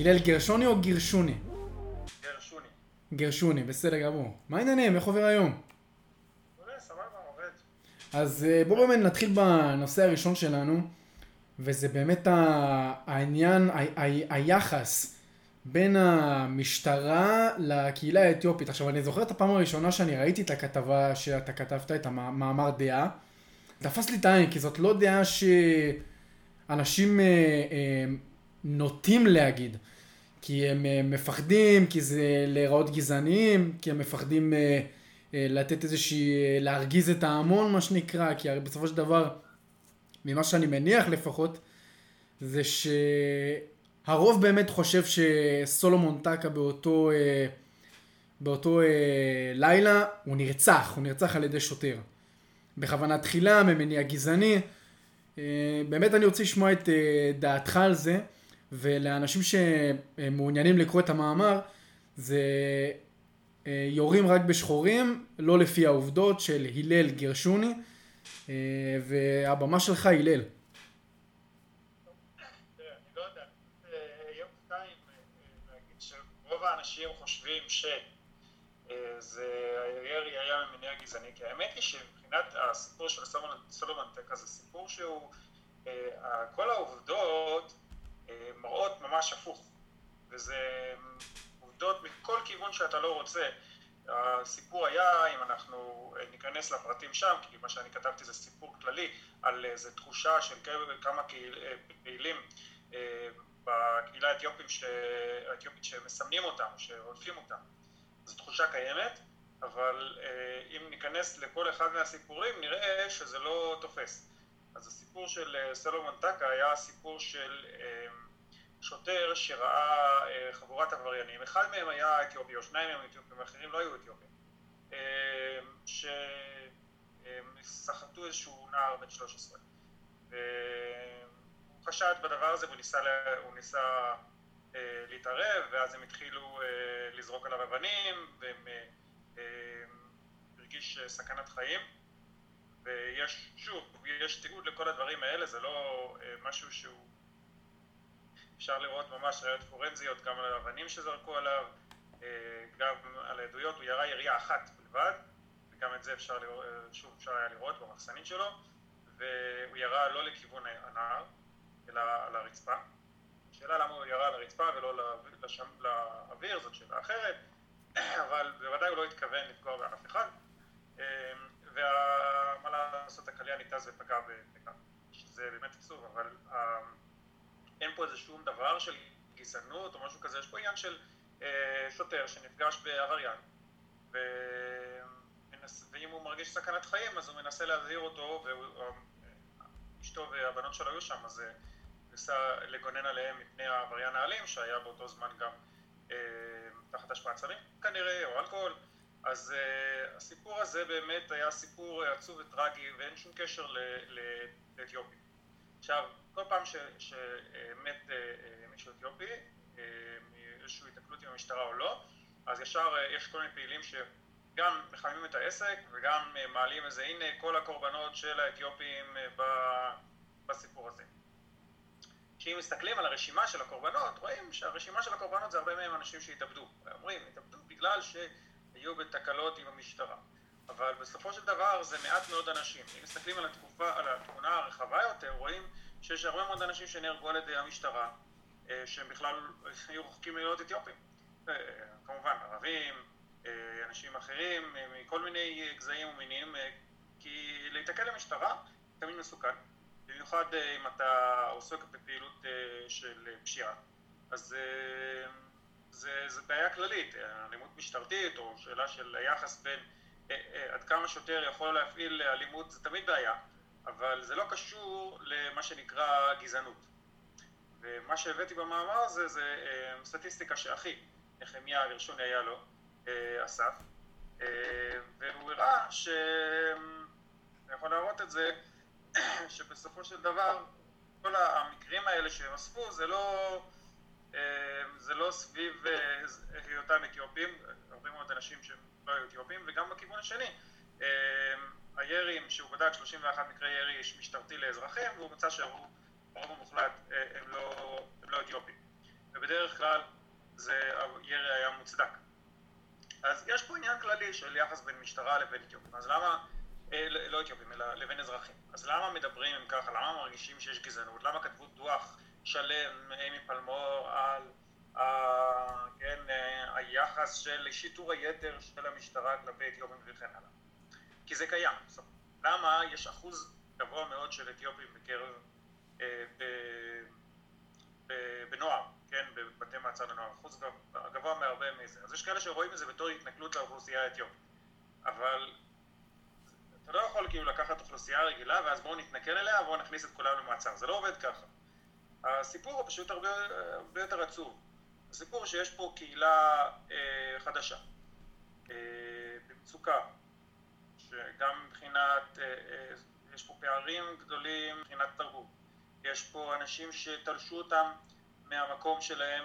הלל. גרשוני או גירשוני? גרשוני. גרשוני, בסדר גמור. מה העניינים? איך עובר היום? עובד. אז אה, בואו באמת נתחיל בנושא הראשון שלנו, וזה באמת העניין, ה- ה- היחס בין המשטרה לקהילה האתיופית. עכשיו, אני זוכר את הפעם הראשונה שאני ראיתי את הכתבה שאתה כתבת, את המאמר דעה. תפס לי את העין, כי זאת לא דעה שאנשים אה, אה, נוטים להגיד. כי הם אה, מפחדים, כי זה להיראות גזעניים, כי הם מפחדים אה, אה, לתת איזושהי, להרגיז את ההמון מה שנקרא, כי הרי בסופו של דבר, ממה שאני מניח לפחות, זה שהרוב באמת חושב שסולומון טקה באותו, באותו לילה, הוא נרצח, הוא נרצח על ידי שוטר. בכוונה תחילה, ממניע גזעני. באמת אני רוצה לשמוע את דעתך על זה, ולאנשים שמעוניינים לקרוא את המאמר, זה אה, יורים רק בשחורים, לא לפי העובדות של הלל גרשוני, אה, והבמה שלך הלל. לא אה, האנשים חושבים שזה הירי היה ממניע גזעני, כי האמת היא שמבחינת הסיפור של סולומון- טקה זה סיפור שהוא, כל העובדות מראות ממש הפוך, וזה עובדות מכל כיוון שאתה לא רוצה. הסיפור היה, אם אנחנו אה, ניכנס לפרטים שם, כי מה שאני כתבתי זה סיפור כללי על איזו תחושה של כמה קהיל- אה, פעילים אה, בקהילה האתיופית, ש... האתיופית שמסמנים אותם, שרודפים אותם. זו תחושה קיימת, אבל אה, אם ניכנס לכל אחד מהסיפורים נראה שזה לא תופס. אז הסיפור של אה, סלומון טקה היה סיפור של אה, שוטר שראה אה, חבורת עבריינים, אחד מהם היה אתיופי או שניים מהם אתיופים, האחרים לא היו אתיופים, אה, שסחטו איזשהו נער בן 13. והוא חשד בדבר הזה והוא ניסה, הוא ניסה אה, להתערב, ואז הם התחילו אה, לזרוק עליו אבנים, והם אה, אה, הרגיש אה, סכנת חיים. ויש, שוב, יש תיעוד לכל הדברים האלה, זה לא אה, משהו שהוא... אפשר לראות ממש ראיות פורנזיות גם על האבנים שזרקו עליו, אה, גם על העדויות, הוא ירה ירייה אחת בלבד, וגם את זה אפשר לראות, אה, שוב אפשר היה לראות במחסנית שלו, והוא ירה לא לכיוון הנהר, אלא על הרצפה. השאלה למה הוא ירה על הרצפה ולא לשם, לאוויר, זאת שאלה אחרת, אבל בוודאי הוא לא התכוון לפגוע באף אחד. אה, ומה לעשות, הקליע ניתז ופגע בפגע, שזה באמת עצוב, אבל אה, אין פה איזה שום דבר של גזענות או משהו כזה, יש פה עניין של אה, שוטר שנפגש בעבריין, ומנס, ואם הוא מרגיש סכנת חיים אז הוא מנסה להזהיר אותו, ואשתו והבנות שלו היו שם, אז אה, ניסה לגונן עליהם מפני העבריין האלים, שהיה באותו זמן גם אה, תחת השפעת סמים כנראה, או אלכוהול. אז uh, הסיפור הזה באמת היה סיפור עצוב וטרגי ואין שום קשר לאתיופים. עכשיו, כל פעם שמת uh, uh, מישהו אתיופי, uh, מאיזושהי התקלות עם המשטרה או לא, אז ישר יש כל מיני פעילים שגם מחממים את העסק וגם מעלים איזה הנה כל הקורבנות של האתיופים בסיפור הזה. כשאם מסתכלים על הרשימה של הקורבנות, רואים שהרשימה של הקורבנות זה הרבה מהם אנשים שהתאבדו. אומרים, התאבדו בגלל ש... היו בתקלות עם המשטרה. אבל בסופו של דבר זה מעט מאוד אנשים. אם מסתכלים על התקופה, על התמונה הרחבה יותר, רואים שיש הרבה מאוד אנשים שנהרגו על ידי המשטרה, אה, שהם בכלל היו רחוקים מלהיות אתיופים. אה, כמובן, ערבים, אה, אנשים אחרים, מכל מיני גזעים ומינים, כי להיתקל למשטרה תמיד מסוכן. במיוחד אם אתה עוסק בפעילות של פשיעה. אז זה, זה בעיה כללית, אלימות משטרתית או שאלה של היחס בין עד כמה שוטר יכול להפעיל אלימות זה תמיד בעיה, אבל זה לא קשור למה שנקרא גזענות. ומה שהבאתי במאמר הזה זה אה, סטטיסטיקה שאחי, נחמיה גרשוני היה לו, אה, אסף, אה, והוא הראה ש... אני יכול להראות את זה, שבסופו של דבר כל המקרים האלה שהם אספו זה לא... זה לא סביב היותם אתיופים, הרבה מאוד אנשים שהם לא היו אתיופים, וגם בכיוון השני, הירים שהוא בדק 31 מקרי ירי משטרתי לאזרחים, והוא מצא שהרוב המוחלט הם לא, הם לא אתיופים. ובדרך כלל זה, הירי היה מוצדק. אז יש פה עניין כללי של יחס בין משטרה לבין אתיופים. אז למה, אה, לא, לא אתיופים, אלא לבין אזרחים. אז למה מדברים אם ככה? למה מרגישים שיש גזענות? למה כתבו דוח שלם, אימי פלמור, על ה, כן, אה, היחס של שיטור היתר של המשטרה כלפי אתיופים וכן הלאה? כי זה קיים. למה יש אחוז גבוה מאוד של אתיופים בקרב, אה, בנוער, כן, בבתי מעצר לנוער, אחוז גבוה מהרבה מזה. אז יש כאלה שרואים את זה בתור התנכלות לאוכלוסייה האתיופית. אבל אתה לא יכול כאילו לקחת אוכלוסייה רגילה ואז בואו נתנכל אליה ובואו נכניס את כולם למעצר. זה לא עובד ככה. הסיפור הוא פשוט הרבה, הרבה יותר עצוב. הסיפור שיש פה קהילה אה, חדשה, אה, במצוקה, שגם מבחינת, אה, אה, יש פה פערים גדולים מבחינת תרבות. יש פה אנשים שתלשו אותם מהמקום שלהם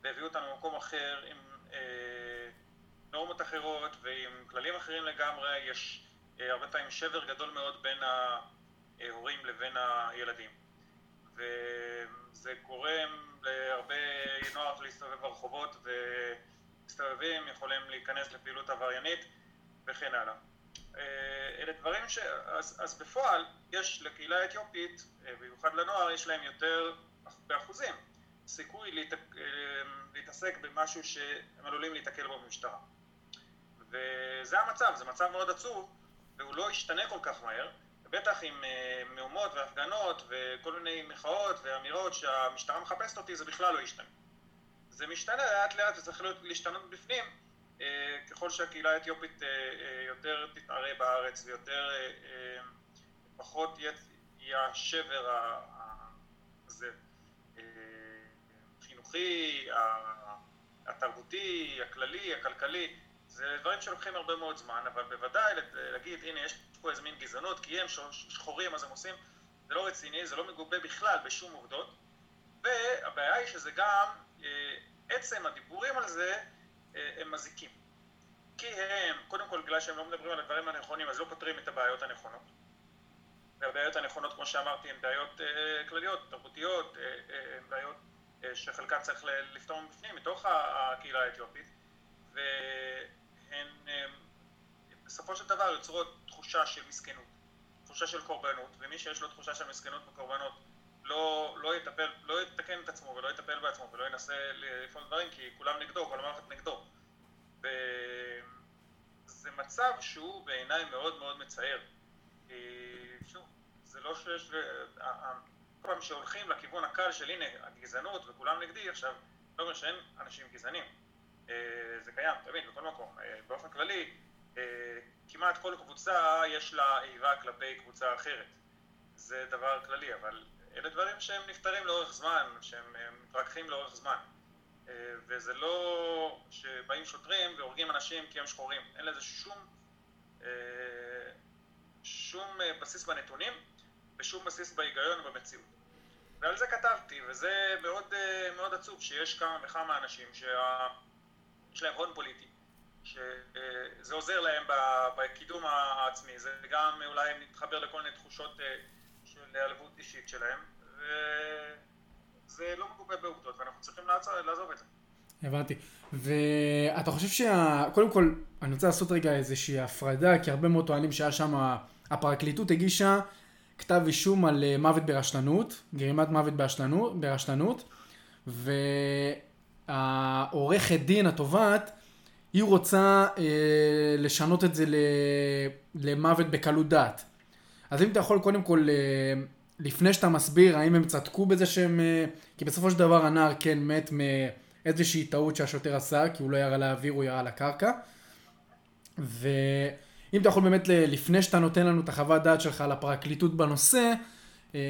והביאו אותם למקום אחר עם אה, נורמות אחרות ועם כללים אחרים לגמרי. יש הרבה פעמים שבר גדול מאוד בין ההורים לבין הילדים. וזה גורם להרבה נוח להסתובב ברחובות ומסתובבים, יכולים להיכנס לפעילות עבריינית וכן הלאה. אה, אלה דברים ש... אז, אז בפועל יש לקהילה האתיופית, אה, במיוחד לנוער, יש להם יותר, באחוזים, סיכוי להת... להתעסק במשהו שהם עלולים להתקל בו במשטרה. וזה המצב, זה מצב מאוד עצוב, והוא לא ישתנה כל כך מהר, בטח עם אה, מהומות והפגנות וכל מיני מחאות ואמירות שהמשטרה מחפשת אותי, זה בכלל לא ישתנה. זה משתנה לאט לאט וצריך להשתנות בפנים אה, ככל שהקהילה האתיופית אה, יותר תתערה בארץ ויותר, פחות יהיה השבר הזה, החינוכי, התרבותי, הכללי, הכלכלי, זה דברים שלוקחים הרבה מאוד זמן, אבל בוודאי להגיד, הנה, יש פה איזה מין גזענות, כי הם שחורים אז הם עושים, זה לא רציני, זה לא מגובה בכלל בשום עובדות, והבעיה היא שזה גם, אה, עצם הדיבורים על זה, אה, הם מזיקים. כי הם, קודם כל בגלל שהם לא מדברים על הדברים הנכונים, אז לא פותרים את הבעיות הנכונות. והבעיות הנכונות, כמו שאמרתי, הן בעיות אה, כלליות, תרבותיות, הן בעיות שחלקן צריך לפתור מבפנים, מתוך הקהילה האתיופית, והן בסופו של דבר יוצרות תחושה של מסכנות, תחושה של קורבנות, ומי שיש לו תחושה של מסכנות וקורבנות לא, לא יטפל, לא יתקן את עצמו ולא יטפל בעצמו ולא ינסה לפעול דברים כי כולם נגדו, כל המערכת נגדו. וזה מצב שהוא בעיניי מאוד מאוד מצער. שוב, זה לא שיש... כל פעם שהולכים לכיוון הקל של הנה הגזענות וכולם נגדי עכשיו, לא אומר שאין אנשים גזענים. זה קיים תמיד בכל מקום. באופן כללי אה, כמעט כל קבוצה יש לה איבה כלפי קבוצה אחרת. זה דבר כללי, אבל אלה דברים שהם נפתרים לאורך זמן, שהם מתרככים לאורך זמן. אה, וזה לא שבאים שוטרים והורגים אנשים כי הם שחורים. אין לזה שום, אה, שום בסיס בנתונים ושום בסיס בהיגיון ובמציאות. ועל זה כתבתי, וזה מאוד, מאוד עצוב שיש כמה וכמה אנשים שיש להם הון פוליטי שזה עוזר להם בקידום העצמי, זה גם אולי מתחבר לכל מיני תחושות של העלבות אישית שלהם, וזה לא מגובה בעובדות, ואנחנו צריכים לעזוב את זה. הבנתי. ואתה חושב שה... קודם כל, אני רוצה לעשות רגע איזושהי הפרדה, כי הרבה מאוד טוענים שהיה שם, הפרקליטות הגישה כתב אישום על אה, מוות ברשלנות, גרימת מוות ברשלנות, ברשלנות והעורכת דין התובעת היא רוצה אה, לשנות את זה למוות בקלות דעת. אז אם אתה יכול קודם כל, אה, לפני שאתה מסביר האם הם צדקו בזה שהם... אה, כי בסופו של דבר הנער כן מת מאיזושהי טעות שהשוטר עשה, כי הוא לא ירה לאוויר, הוא ירה לקרקע. ואם אתה יכול באמת, לפני שאתה נותן לנו את החוות דעת שלך על הפרקליטות בנושא, אה,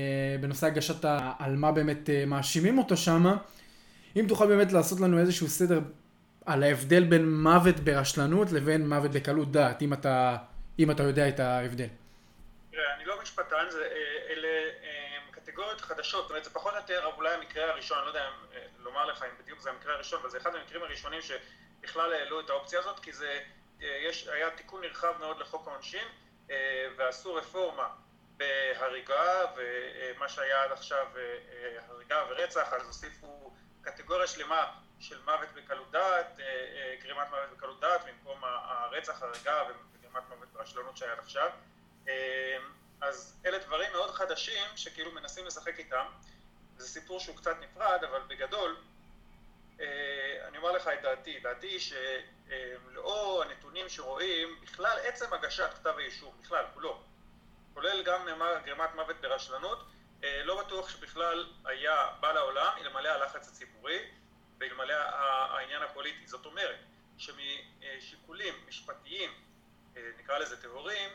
בנושא הגשת על מה באמת אה, מאשימים אותו שמה, אם תוכל באמת לעשות לנו איזשהו סדר על ההבדל בין מוות ברשלנות לבין מוות בקלות דעת, אם אתה, אם אתה יודע את ההבדל. משפטן, זה, אה, אלה אה, קטגוריות חדשות, זאת אומרת זה פחות או יותר אולי המקרה הראשון, אני לא יודע אם, אה, לומר לך אם בדיוק זה המקרה הראשון, אבל זה אחד המקרים הראשונים שבכלל העלו את האופציה הזאת, כי זה, יש, היה תיקון נרחב מאוד לחוק העונשין, ועשו רפורמה בהריגה, ומה שהיה עד עכשיו הריגה ורצח, אז הוסיפו קטגוריה שלמה של מוות בקלות דעת, גרימת מוות בקלות דעת, במקום הרצח, הרגה וגרימת מוות ברשלנות שהיה עד עכשיו. אז אלה דברים מאוד חדשים שכאילו מנסים לשחק איתם. זה סיפור שהוא קצת נפרד, אבל בגדול, אני אומר לך את דעתי. דעתי היא שלאור הנתונים שרואים, בכלל עצם הגשת כתב האישום, בכלל, כולו, כולל גם גרימת מוות ברשלנות, לא בטוח שבכלל היה בא לעולם אלמלא הלחץ הציבורי ואלמלא העניין הפוליטי. זאת אומרת שמשיקולים משפטיים, נקרא לזה טהורים,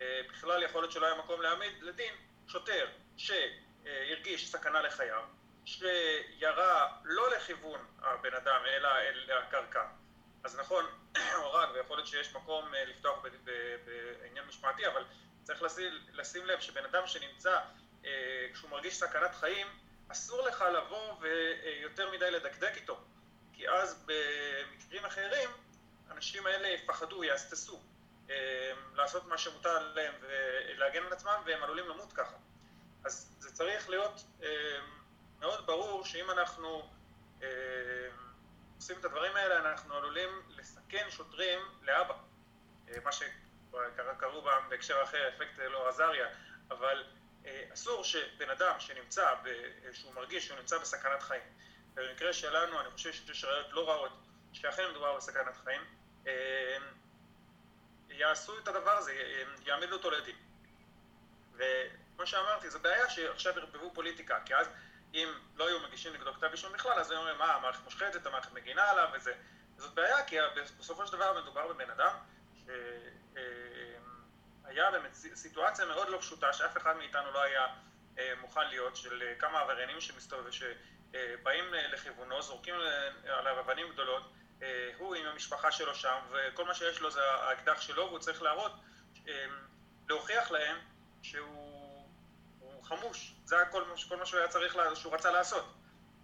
בכלל יכול להיות שלא היה מקום להעמיד לדין שוטר שהרגיש סכנה לחייו, שירה לא לכיוון הבן אדם אלא אל הקרקע. אז נכון, הוא הרג ויכול להיות שיש מקום לפתוח בעניין משמעתי, אבל צריך לשים, לשים לב שבן אדם שנמצא כשהוא מרגיש סכנת חיים, אסור לך לבוא ויותר מדי לדקדק איתו, כי אז במקרים אחרים האנשים האלה יפחדו, יהססו לעשות מה שמוטל עליהם ולהגן על עצמם והם עלולים למות ככה. אז זה צריך להיות מאוד ברור שאם אנחנו עושים את הדברים האלה אנחנו עלולים לסכן שוטרים לאבא, מה שקראו בהקשר אחר אפקט אלאור עזריה, אבל אסור שבן אדם שנמצא, שהוא מרגיש שהוא נמצא בסכנת חיים, במקרה שלנו אני חושב שיש ראיות לא רעות שאכן מדובר בסכנת חיים, יעשו את הדבר הזה, יעמידו אותו לדין. וכמו שאמרתי, זו בעיה שעכשיו ירבבו פוליטיקה, כי אז אם לא היו מגישים נגדו כתב אישום בכלל, אז היו אומרים, מה, המערכת מושחתת, המערכת מגינה עליו וזה. זאת בעיה, כי בסופו של דבר מדובר בבן אדם שהיה בסיטואציה מאוד לא פשוטה, שאף אחד מאיתנו לא היה מוכן להיות, של כמה עבריינים שמסתובבים, שבאים לכיוונו, זורקים עליו אבנים גדולות, הוא עם המשפחה שלו שם, וכל מה שיש לו זה האקדח שלו, והוא צריך להראות, להוכיח להם שהוא חמוש. זה הכל, כל מה שהוא היה צריך, שהוא רצה לעשות.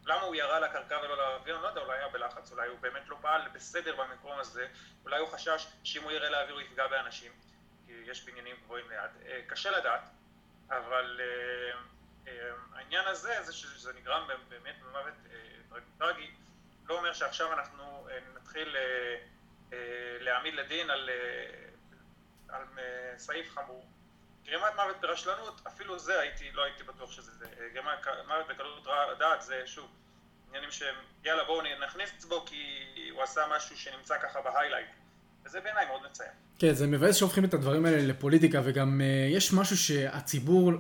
למה הוא ירה לקרקע ולא לאוויר? אני לא יודע, אולי היה בלחץ, אולי הוא באמת לא פעל בסדר במקום הזה, אולי הוא חשש שאם הוא יראה לאוויר הוא יפגע באנשים, כי יש בניינים גבוהים ליד. קשה לדעת, אבל העניין הזה, זה שזה נגרם באמת במוות טרגי, לא אומר שעכשיו אנחנו נתחיל להעמיד לדין על, על סעיף חמור. גרימת מוות ברשלנות, אפילו זה הייתי, לא הייתי בטוח שזה זה. גרימת מוות בקלות דעת זה שוב עניינים שהם, יאללה בואו נכניס בו כי הוא עשה משהו שנמצא ככה בהיילייט. וזה בעיניי מאוד מציין. כן, זה מבאס שהופכים את הדברים האלה לפוליטיקה, וגם uh, יש משהו שהציבור,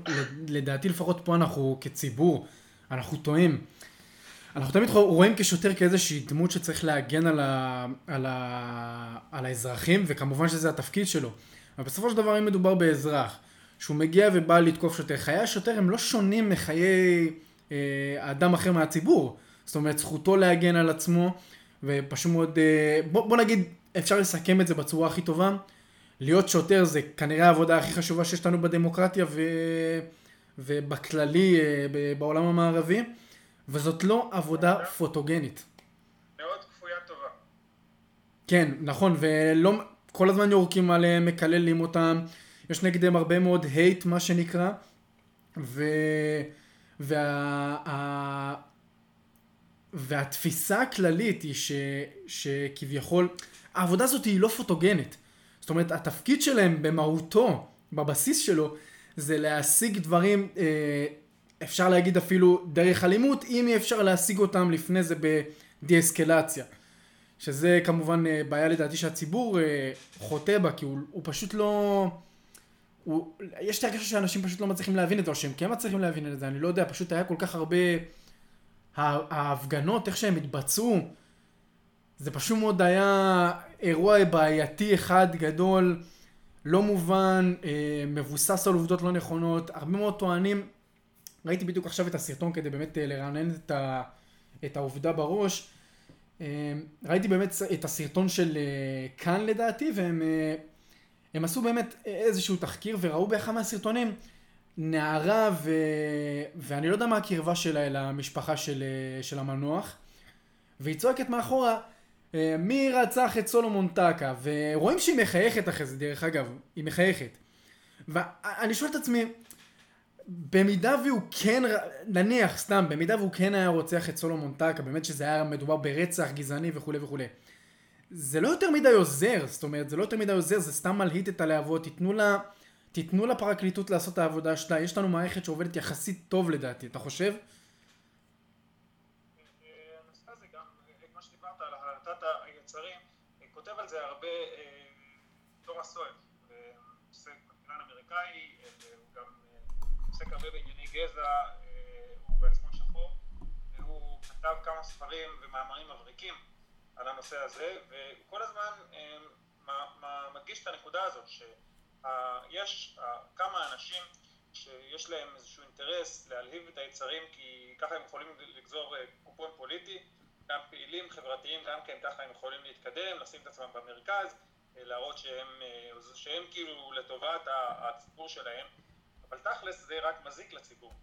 לדעתי לפחות פה אנחנו כציבור, אנחנו טועים. אנחנו תמיד רואים כשוטר כאיזושהי דמות שצריך להגן על, ה, על, ה, על האזרחים, וכמובן שזה התפקיד שלו. אבל בסופו של דבר אם מדובר באזרח, שהוא מגיע ובא לתקוף שוטר, חיי השוטר הם לא שונים מחיי אה, אדם אחר מהציבור. זאת אומרת, זכותו להגן על עצמו, ופשוט מאוד, אה, בוא, בוא נגיד, אפשר לסכם את זה בצורה הכי טובה. להיות שוטר זה כנראה העבודה הכי חשובה שיש לנו בדמוקרטיה ו... ובכללי אה, בעולם המערבי, וזאת לא עבודה פוטוגנית. מאוד כפויה טובה. כן, נכון, ולא, כל הזמן יורקים עליהם, מקללים אותם, יש נגדם הרבה מאוד הייט מה שנקרא, ו... וה... והתפיסה הכללית היא ש... שכביכול, העבודה הזאת היא לא פוטוגנית. זאת אומרת, התפקיד שלהם במהותו, בבסיס שלו, זה להשיג דברים, אה, אפשר להגיד אפילו דרך אלימות, אם אי אפשר להשיג אותם לפני זה בדיאסקלציה. שזה כמובן אה, בעיה לדעתי שהציבור אה, חוטא בה, כי הוא, הוא פשוט לא... הוא, יש את הרגשה שאנשים פשוט לא מצליחים להבין את זה, או שהם כן מצליחים להבין את זה, אני לא יודע, פשוט היה כל כך הרבה... ההפגנות, איך שהם התבצעו, זה פשוט מאוד היה אירוע בעייתי אחד גדול, לא מובן, אה, מבוסס על עובדות לא נכונות, הרבה מאוד טוענים, ראיתי בדיוק עכשיו את הסרטון כדי באמת אה, לרענן את, ה, את העובדה בראש, אה, ראיתי באמת את הסרטון של אה, כאן לדעתי, והם הם עשו באמת איזשהו תחקיר וראו באחד מהסרטונים נערה ו... ואני לא יודע מה הקרבה שלה אל המשפחה של, של המנוח. והיא צועקת מאחורה מי רצח את סולומון טקה ורואים שהיא מחייכת אחרי זה דרך אגב היא מחייכת. ואני שואל את עצמי במידה והוא כן, נניח סתם, במידה והוא כן היה רוצח את סולומון טקה, באמת שזה היה מדובר ברצח גזעני וכולי וכולי. זה לא יותר מדי עוזר, זאת אומרת, זה לא יותר מדי עוזר, זה סתם מלהיט את הלהבות, תיתנו לה, תיתנו לפרקליטות לעשות את העבודה שלה, יש לנו מערכת שעובדת יחסית טוב לדעתי, אתה חושב? כותב על זה הרבה תומאס סואל, כלכלן אמריקאי, הוא גם עוסק הרבה בענייני גזע, הוא בעצמו שחור, והוא כתב כמה ספרים ומאמרים מבריקים על הנושא הזה, והוא כל הזמן מדגיש את הנקודה הזאת, שיש כמה אנשים שיש להם איזשהו אינטרס להלהיב את היצרים כי ככה הם יכולים לגזור קופון פוליטי גם פעילים חברתיים, גם כן ככה הם יכולים להתקדם, לשים את עצמם במרכז, אה, להראות שהם, אה, שהם כאילו לטובת הציבור שלהם, אבל תכלס זה רק מזיק לציבור,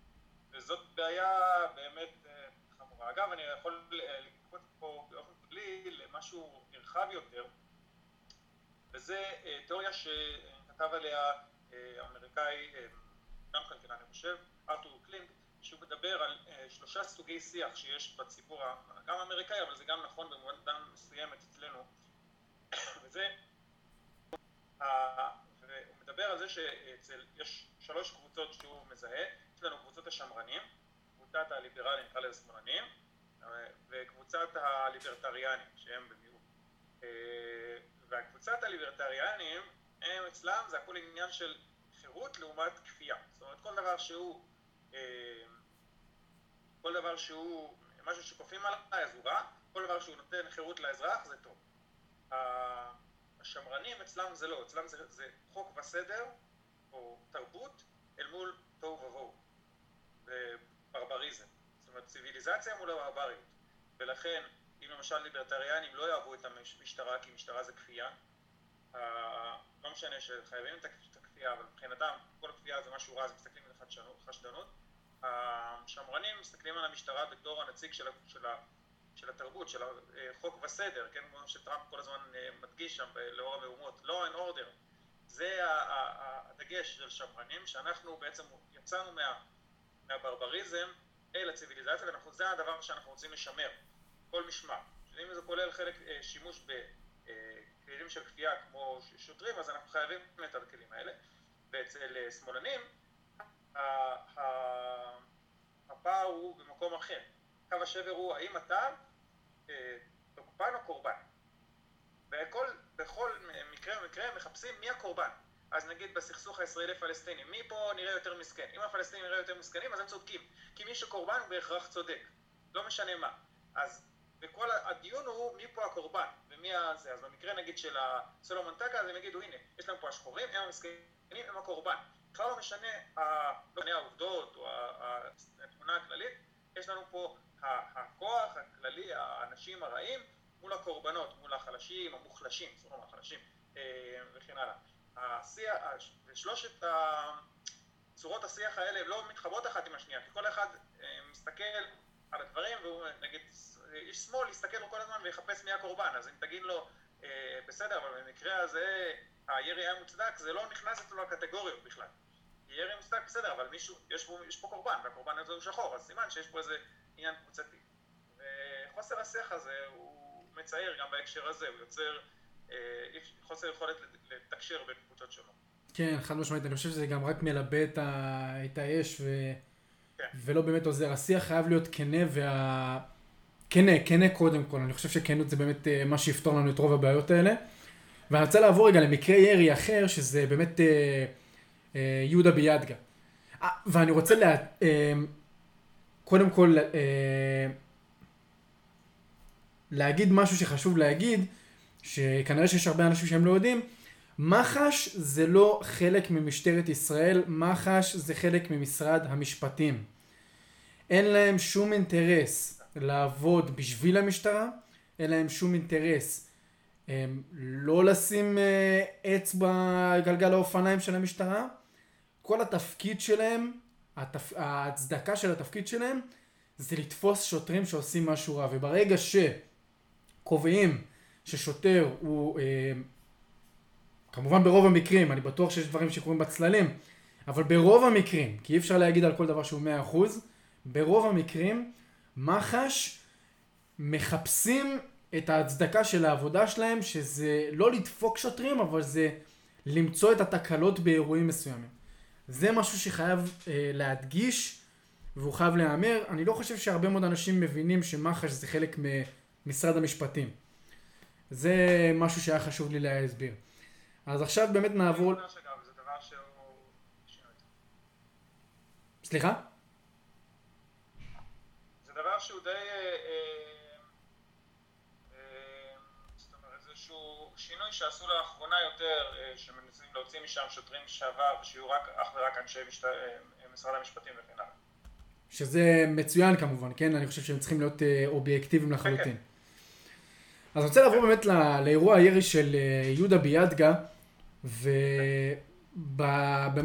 וזאת בעיה באמת אה, חמורה. אגב, אני יכול לקפוץ פה באופן כללי למשהו נרחב יותר, וזה תיאוריה שכתב עליה אמריקאי, גם כלכלן אני חושב, ארתור קלינג, שהוא מדבר על שלושה סוגי שיח שיש בציבור גם האמריקאי, אבל זה גם נכון במובן מסוימת אצלנו, וזה, והוא מדבר על זה שיש שלוש קבוצות שהוא מזהה, יש לנו קבוצות השמרנים, קבוצת הליברלים, נקרא לזה שמאלנים, אה, וקבוצת הליברטריאנים, שהם במיעוט. Uh, והקבוצת הליברטריאנים, הם אצלם זה הכל עניין של חירות לעומת כפייה. זאת אומרת, כל דבר שהוא כל דבר שהוא משהו שכופים עליי אז הוא רע, כל דבר שהוא נותן חירות לאזרח זה טוב. השמרנים אצלם זה לא, אצלם זה, זה חוק וסדר או תרבות אל מול תוהו ובוהו וברבריזם. זאת אומרת ציוויליזציה מול הברבריות. ולכן אם למשל ליברטריאנים לא יאהבו את המשטרה כי משטרה זה כפייה, לא משנה שחייבים את הכפייה, אבל מבחינתם כל כפייה זה משהו רע, אז מסתכלים על חשדנות. השמרנים מסתכלים על המשטרה בתור הנציג של, של, של התרבות, של החוק וסדר, כן, כמו שטראמפ כל הזמן אה, מדגיש שם לאור המהומות, law and order. זה הדגש של שמרנים, שאנחנו בעצם יצאנו מה, מהברבריזם אל הציוויליזציה, וזה הדבר שאנחנו רוצים לשמר, כל משמר. אם זה כולל חלק אה, שימוש בכלים של כפייה כמו שוטרים, אז אנחנו חייבים את הכלים האלה. ואצל אה, שמאלנים הפער הוא במקום אחר. קו השבר הוא האם אתה אה, תוקפן או קורבן. בכל, בכל מקרה ומקרה מחפשים מי הקורבן. אז נגיד בסכסוך הישראלי-פלסטיני, מי פה נראה יותר מסכן? אם הפלסטינים נראה יותר מסכנים, אז הם צודקים. כי מי שקורבן הוא בהכרח צודק. לא משנה מה. אז וכל הדיון הוא מי פה הקורבן ומי הזה. אז במקרה נגיד של סולומון טקה, אז הם יגידו, הנה, יש לנו פה השחורים, הם המסכנים, הם הקורבן. בכלל לא משנה, לא משנה העובדות או התמונה הכללית, יש לנו פה הכוח הכללי, האנשים הרעים, מול הקורבנות, מול החלשים, המוחלשים, זאת אומרת החלשים, וכן הלאה. השיח, ושלושת צורות השיח האלה הן לא מתחברות אחת עם השנייה, כי כל אחד אה, מסתכל על הדברים, והוא נגיד, איש שמאל יסתכל לו כל הזמן ויחפש מי הקורבן, אז אם תגיד לו, אה, בסדר, אבל במקרה הזה הירי היה מוצדק, זה לא נכנס אצלו לקטגוריות בכלל. ירי מוצדק בסדר, אבל מישהו, יש פה, יש פה קורבן, והקורבן הזה הוא שחור, אז סימן שיש פה איזה עניין קבוצתי. וחוסר השיח הזה הוא מצער גם בהקשר הזה, הוא יוצר אה, חוסר יכולת לתקשר בין קבוצות שונות. כן, חד משמעית, אני חושב שזה גם רק מלבה את, ה... את האש ו... כן. ולא באמת עוזר. השיח חייב להיות כנה וה... כנה, כנה קודם כל, אני חושב שכנות זה באמת אה, מה שיפתור לנו את רוב הבעיות האלה. ואני רוצה לעבור רגע למקרה ירי אחר, שזה באמת אה, אה, יהודה ביאדגה. אה, ואני רוצה לה... אה, קודם כל אה, להגיד משהו שחשוב להגיד, שכנראה שיש הרבה אנשים שהם לא יודעים, מח"ש זה לא חלק ממשטרת ישראל, מח"ש זה חלק ממשרד המשפטים. אין להם שום אינטרס לעבוד בשביל המשטרה, אין להם שום אינטרס הם, לא לשים אה, אצבע גלגל האופניים של המשטרה. כל התפקיד שלהם, התפ... ההצדקה של התפקיד שלהם, זה לתפוס שוטרים שעושים משהו רע. וברגע שקובעים ששוטר הוא, אה, כמובן ברוב המקרים, אני בטוח שיש דברים שקורים בצללים, אבל ברוב המקרים, כי אי אפשר להגיד על כל דבר שהוא 100%, ברוב המקרים, מח"ש מחפשים את ההצדקה של העבודה שלהם, שזה לא לדפוק שוטרים, אבל זה למצוא את התקלות באירועים מסוימים. זה משהו שחייב אה, להדגיש, והוא חייב להיאמר. אני לא חושב שהרבה מאוד אנשים מבינים שמח"ש זה חלק ממשרד המשפטים. זה משהו שהיה חשוב לי להסביר. אז עכשיו באמת נעבור... סליחה? זה דבר שהוא די... אה, אה, אה, שינוי שעשו לאחרונה יותר, שמנסים להוציא משם שוטרים לשעבר, ושיהיו רק, אך ורק אנשי משת... משרד המשפטים וכן הלאה. שזה מצוין כמובן, כן? אני חושב שהם צריכים להיות אובייקטיביים לחלוטין. כן. אז אני רוצה לעבור באמת לא, לאירוע הירי של יהודה ביאדגה, ובמה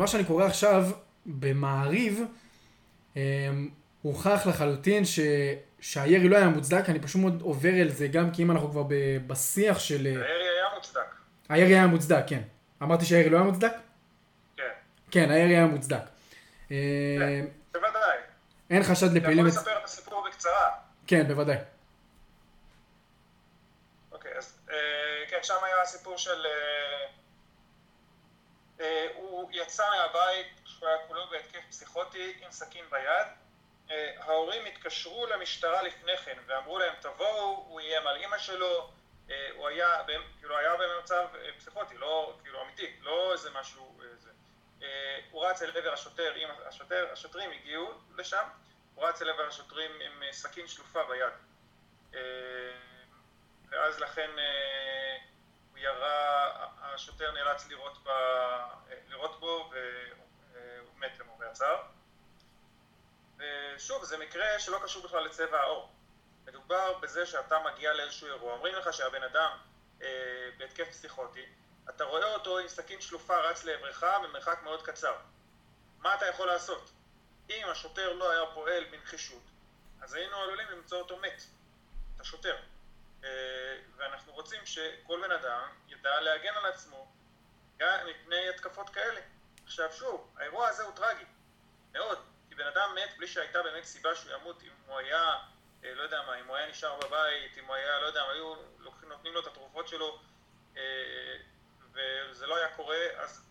שאני קורא עכשיו, במעריב, אמ, הוכח לחלוטין ש... שהירי לא היה מוצדק, אני פשוט מאוד עובר אל זה גם כי אם אנחנו כבר בשיח של... הירי היה מוצדק. הירי היה מוצדק, כן. אמרתי שהירי לא היה מוצדק? כן. כן, הירי היה מוצדק. כן, בוודאי. אין חשד לפעילים... אתה יכול לספר את הסיפור בקצרה. כן, בוודאי. אוקיי, אז אה, כן, שם היה הסיפור של... אה, אה, הוא יצא מהבית כשהוא היה כולו בהתקף פסיכוטי עם סכין ביד. אה, ההורים התקשרו למשטרה לפני כן ואמרו להם תבואו, הוא איים על אימא שלו, הוא היה, כאילו היה במצב פסיכוטי, לא, כאילו אמיתי, לא איזה משהו, זה. הוא רץ אל עבר השוטר, השוטר, השוטרים הגיעו לשם, הוא רץ אל עבר השוטרים עם סכין שלופה ביד. ואז לכן הוא ירה, השוטר נאלץ לירות, ב, לירות בו והוא מת למרבה הצער. ושוב, זה מקרה שלא קשור בכלל לצבע העור. מדובר בזה שאתה מגיע לאיזשהו אירוע, אומרים לך שהבן אדם אה, בהתקף פסיכוטי, אתה רואה אותו עם סכין שלופה רץ לעברך במרחק מאוד קצר. מה אתה יכול לעשות? אם השוטר לא היה פועל בנחישות, אז היינו עלולים למצוא אותו מת, את השוטר. אה, ואנחנו רוצים שכל בן אדם ידע להגן על עצמו גם מפני התקפות כאלה. עכשיו שוב, האירוע הזה הוא טרגי, מאוד, כי בן אדם מת בלי שהייתה באמת סיבה שהוא ימות, אם הוא היה, אה, לא יודע מה, אם הוא היה נשאר בבית, אם הוא היה, לא יודע, היו נותנים לו את התרופות שלו אה, וזה לא היה קורה, אז,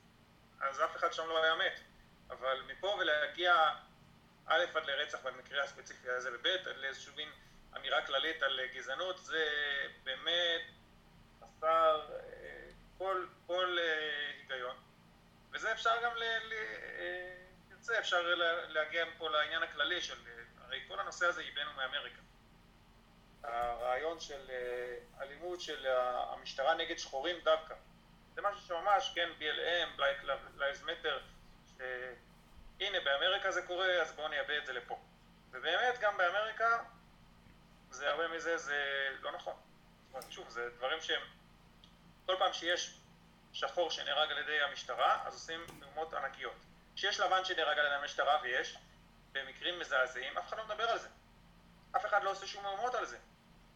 אז אף אחד שם לא היה מת. אבל מפה ולהגיע א' עד לרצח במקרה הספציפי הזה, וב' עד לאיזשהו מין אמירה כללית על גזענות, זה באמת חסר אה, כל, כל אה, היגיון. וזה אפשר גם, ל, תרצה, אה, אפשר להגיע פה לעניין הכללי של, הרי כל הנושא הזה ייבאנו מאמריקה. הרעיון של אלימות של המשטרה נגד שחורים דווקא. זה משהו שממש, כן, BLM, Black Lives Matter, שהנה באמריקה זה קורה, אז בואו נייבא את זה לפה. ובאמת גם באמריקה זה הרבה מזה זה לא נכון. שוב, זה דברים שהם, כל פעם שיש שחור שנהרג על ידי המשטרה, אז עושים מהומות ענקיות. כשיש לבן שנהרג על ידי המשטרה, ויש, במקרים מזעזעים, אף אחד לא מדבר על זה. אף אחד לא עושה שום מהומות על זה.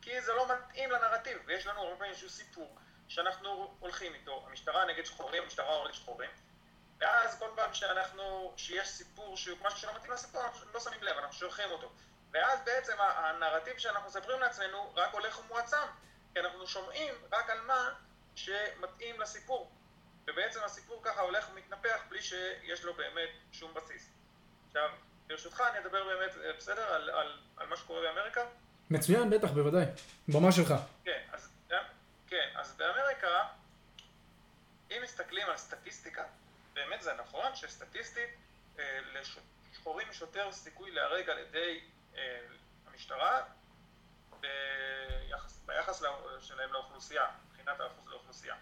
כי זה לא מתאים לנרטיב, ויש לנו הרבה פעמים איזשהו סיפור שאנחנו הולכים איתו, המשטרה נגד שחורים, המשטרה הורגת שחורים, ואז כל פעם שאנחנו, שיש סיפור שהוא משהו שלא מתאים לסיפור, אנחנו לא שמים לב, אנחנו שולחים אותו. ואז בעצם הנרטיב שאנחנו מספרים לעצמנו רק הולך ומועצם, כי אנחנו שומעים רק על מה שמתאים לסיפור. ובעצם הסיפור ככה הולך ומתנפח בלי שיש לו באמת שום בסיס. עכשיו, ברשותך אני אדבר באמת, אה, בסדר, על, על, על מה שקורה באמריקה? מצוין, בטח, בוודאי. במה שלך. כן, אז, אה, כן, אז באמריקה, אם מסתכלים על סטטיסטיקה, באמת זה נכון שסטטיסטית אה, לשחורים יש יותר סיכוי להרג על ידי המשטרה ביחס, ביחס שלהם לאוכלוסייה, מבחינת האחוז לאוכלוסייה.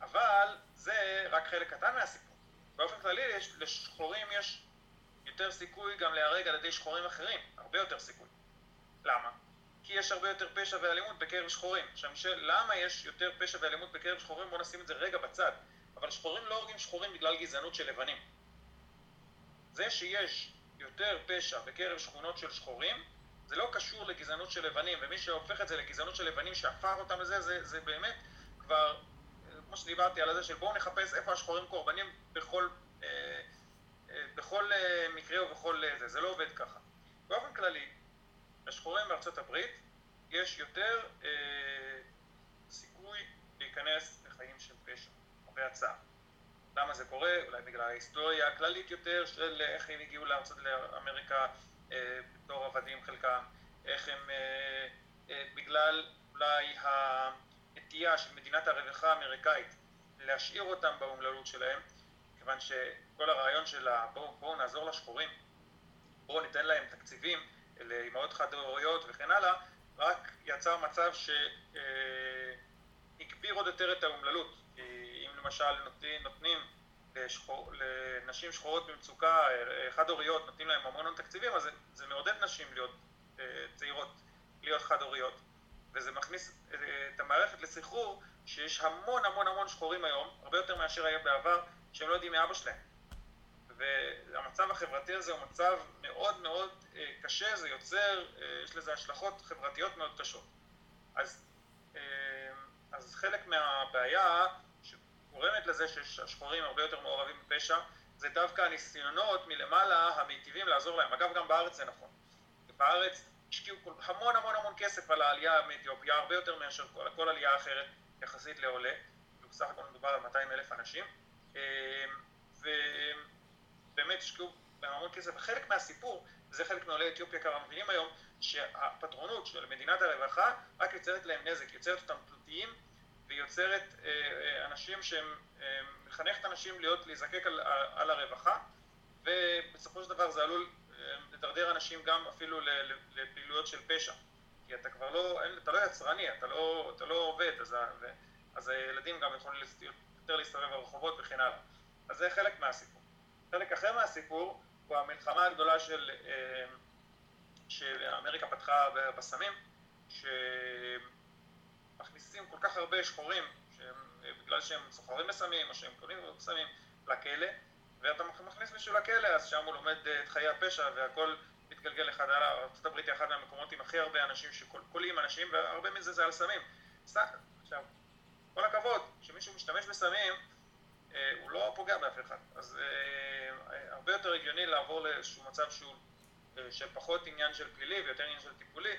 אבל זה רק חלק קטן מהסיפור. באופן כללי יש, לשחורים יש יותר סיכוי גם להיהרג על ידי שחורים אחרים, הרבה יותר סיכוי. למה? כי יש הרבה יותר פשע ואלימות בקרב שחורים. עכשיו, למה יש יותר פשע ואלימות בקרב שחורים? בואו נשים את זה רגע בצד. אבל שחורים לא הורגים שחורים בגלל גזענות של לבנים. זה שיש יותר פשע בקרב שכונות של שחורים, זה לא קשור לגזענות של לבנים, ומי שהופך את זה לגזענות של לבנים, שהפך אותם לזה, זה, זה באמת כבר, כמו שדיברתי על זה, של בואו נחפש איפה השחורים קורבנים בכל, אה, בכל אה, מקרה ובכל זה, זה לא עובד ככה. באופן כללי, לשחורים בארצות הברית יש יותר אה, סיכוי להיכנס לחיים של פשע, הרבה הצעה. למה זה קורה? אולי בגלל ההיסטוריה הכללית יותר של איך הם הגיעו לארצות לאמריקה אה, בתור עבדים חלקם, איך הם, אה, אה, בגלל אולי הנטייה של מדינת הרווחה האמריקאית להשאיר אותם באומללות שלהם, כיוון שכל הרעיון של בואו בוא נעזור לשחורים, בואו ניתן להם תקציבים לאמהות חד-הוריות וכן הלאה, רק יצר מצב שהגביר עוד יותר את האומללות. למשל נותנים, נותנים לשחור, לנשים שחורות במצוקה, חד-הוריות, נותנים להם המון תקציבים, אז זה, מעודד נשים להיות צעירות, להיות חד-הוריות, וזה מכניס את המערכת לסחרור שיש המון המון המון שחורים היום, הרבה יותר מאשר היה בעבר, שהם לא יודעים מאבא שלהם. והמצב החברתי הזה הוא מצב מאוד מאוד אה, קשה, זה יוצר, אה, יש לזה השלכות חברתיות מאוד קשות. אז, אה, אז חלק מהבעיה שגורמת לזה שהשחורים הרבה יותר מעורבים בפשע, זה דווקא הניסיונות מלמעלה המיטיבים לעזור להם. אגב, גם בארץ זה נכון. בארץ השקיעו המון המון המון כסף על העלייה מאתיופיה, הרבה יותר מאשר כל, כל עלייה אחרת יחסית לעולה. בסך הכל מדובר על 200 אלף אנשים. ובאמת השקיעו המון כסף. וחלק מהסיפור, וזה חלק מעולי אתיופיה כבר מבינים היום, שהפטרונות של מדינת הרווחה רק יוצרת להם נזק, יוצרת אותם תלותיים ויוצרת אה, אה, אנשים שהם, אה, מחנכת אנשים להיות, להיזקק על, על הרווחה ובסופו של דבר זה עלול לדרדר אנשים גם אפילו לפעילויות של פשע כי אתה כבר לא, אתה לא יצרני, אתה לא, אתה לא עובד, אז, אז הילדים גם יכולים יותר להסתובב ברחובות וכן הלאה אז זה חלק מהסיפור. חלק אחר מהסיפור הוא המלחמה הגדולה של, שאמריקה פתחה בסמים, שמכניסים כל כך הרבה שחורים, שהם, בגלל שהם סוחרים בסמים או שהם קונים בסמים, לכלא, ואתה מכניס מישהו לכלא, אז שם הוא לומד אה, את חיי הפשע והכל מתגלגל אחד על ארה"ב היא אחד מהמקומות עם הכי הרבה אנשים שקולים אנשים, והרבה מזה זה על סמים. עכשיו, כל הכבוד, כשמישהו משתמש בסמים, אה, הוא לא פוגע באף אחד. אז אה, הרבה יותר הגיוני לעבור לאיזשהו מצב שהוא אה, שפחות עניין של פלילי ויותר עניין של טיפולי,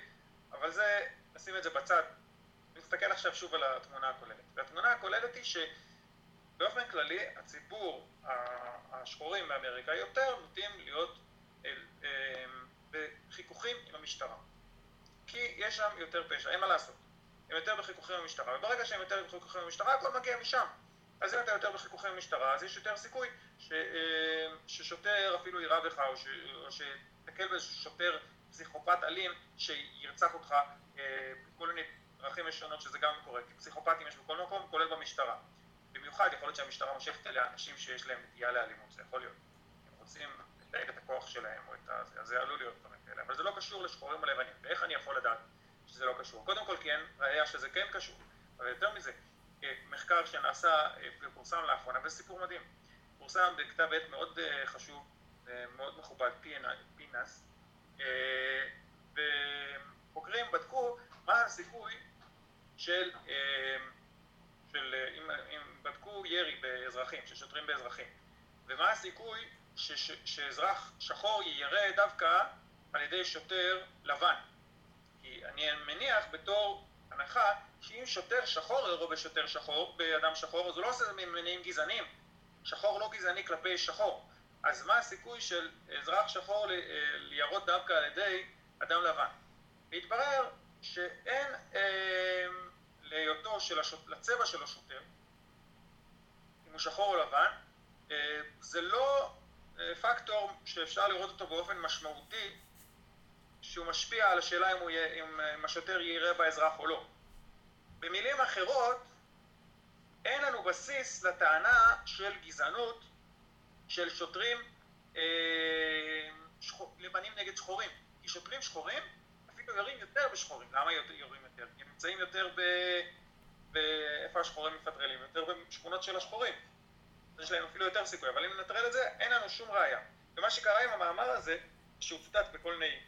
אבל זה, נשים את זה בצד. נסתכל עכשיו שוב על התמונה הכוללת. והתמונה הכוללת היא שבאופן כללי הציבור השחורים באמריקה יותר נוטים להיות בחיכוכים עם המשטרה. כי יש שם יותר פשע, אין מה לעשות. הם יותר בחיכוכים עם המשטרה, וברגע שהם יותר בחיכוכים עם המשטרה, הכל מגיע משם. אז אם אתה יותר בחיכוכי משטרה, אז יש יותר סיכוי ש, אה, ששוטר אפילו יירה בך, או, ש, או שתקל באיזשהו שוטר פסיכופת אלים שירצח אותך אה, בכל מיני דרכים משונות שזה גם קורה, כי פסיכופטים יש בכל מקום, כולל במשטרה. במיוחד יכול להיות שהמשטרה מושכת אליה אנשים שיש להם נטייה לאלימות, זה יכול להיות. הם רוצים לתייג את הכוח שלהם או את הזה, אז זה עלול להיות דברים כאלה, אבל זה לא קשור לשחורים או לבנים. ואיך אני יכול לדעת שזה לא קשור? קודם כל כי אין ראייה שזה כן קשור, אבל יותר מזה, מחקר שנעשה ופורסם לאחרונה, וזה סיפור מדהים. פורסם בכתב עת מאוד אה, חשוב, מאוד מכובד, פינס, אה, וחוקרים בדקו מה הסיכוי של, אה, של אם, אם בדקו ירי באזרחים, של שוטרים באזרחים, ומה הסיכוי ש, ש, שאזרח שחור יירה דווקא על ידי שוטר לבן. כי אני מניח בתור הנחה שאם שוטר שחור ירו בשוטר שחור, באדם שחור, אז הוא לא עושה את זה ממניעים גזעניים. שחור לא גזעני כלפי שחור. אז מה הסיכוי של אזרח שחור לירות דווקא על ידי אדם לבן? והתברר שאין אה, להיותו של השוט... לצבע של השוטר, אם הוא שחור או לבן, אה, זה לא אה, פקטור שאפשר לראות אותו באופן משמעותי שהוא משפיע על השאלה אם, יהיה, אם, אם השוטר יראה באזרח או לא. במילים אחרות, אין לנו בסיס לטענה של גזענות של שוטרים אה, שחור, לבנים נגד שחורים. כי שוטרים שחורים יורים יותר בשחורים. למה יורים יותר? כי הם נמצאים יותר ב... באיפה השחורים מפטרלים? יותר בשכונות של השחורים. יש להם אפילו יותר סיכוי, אבל אם ננטרל את זה, אין לנו שום ראייה. ומה שקרה עם המאמר הזה, צוטט בכל מיני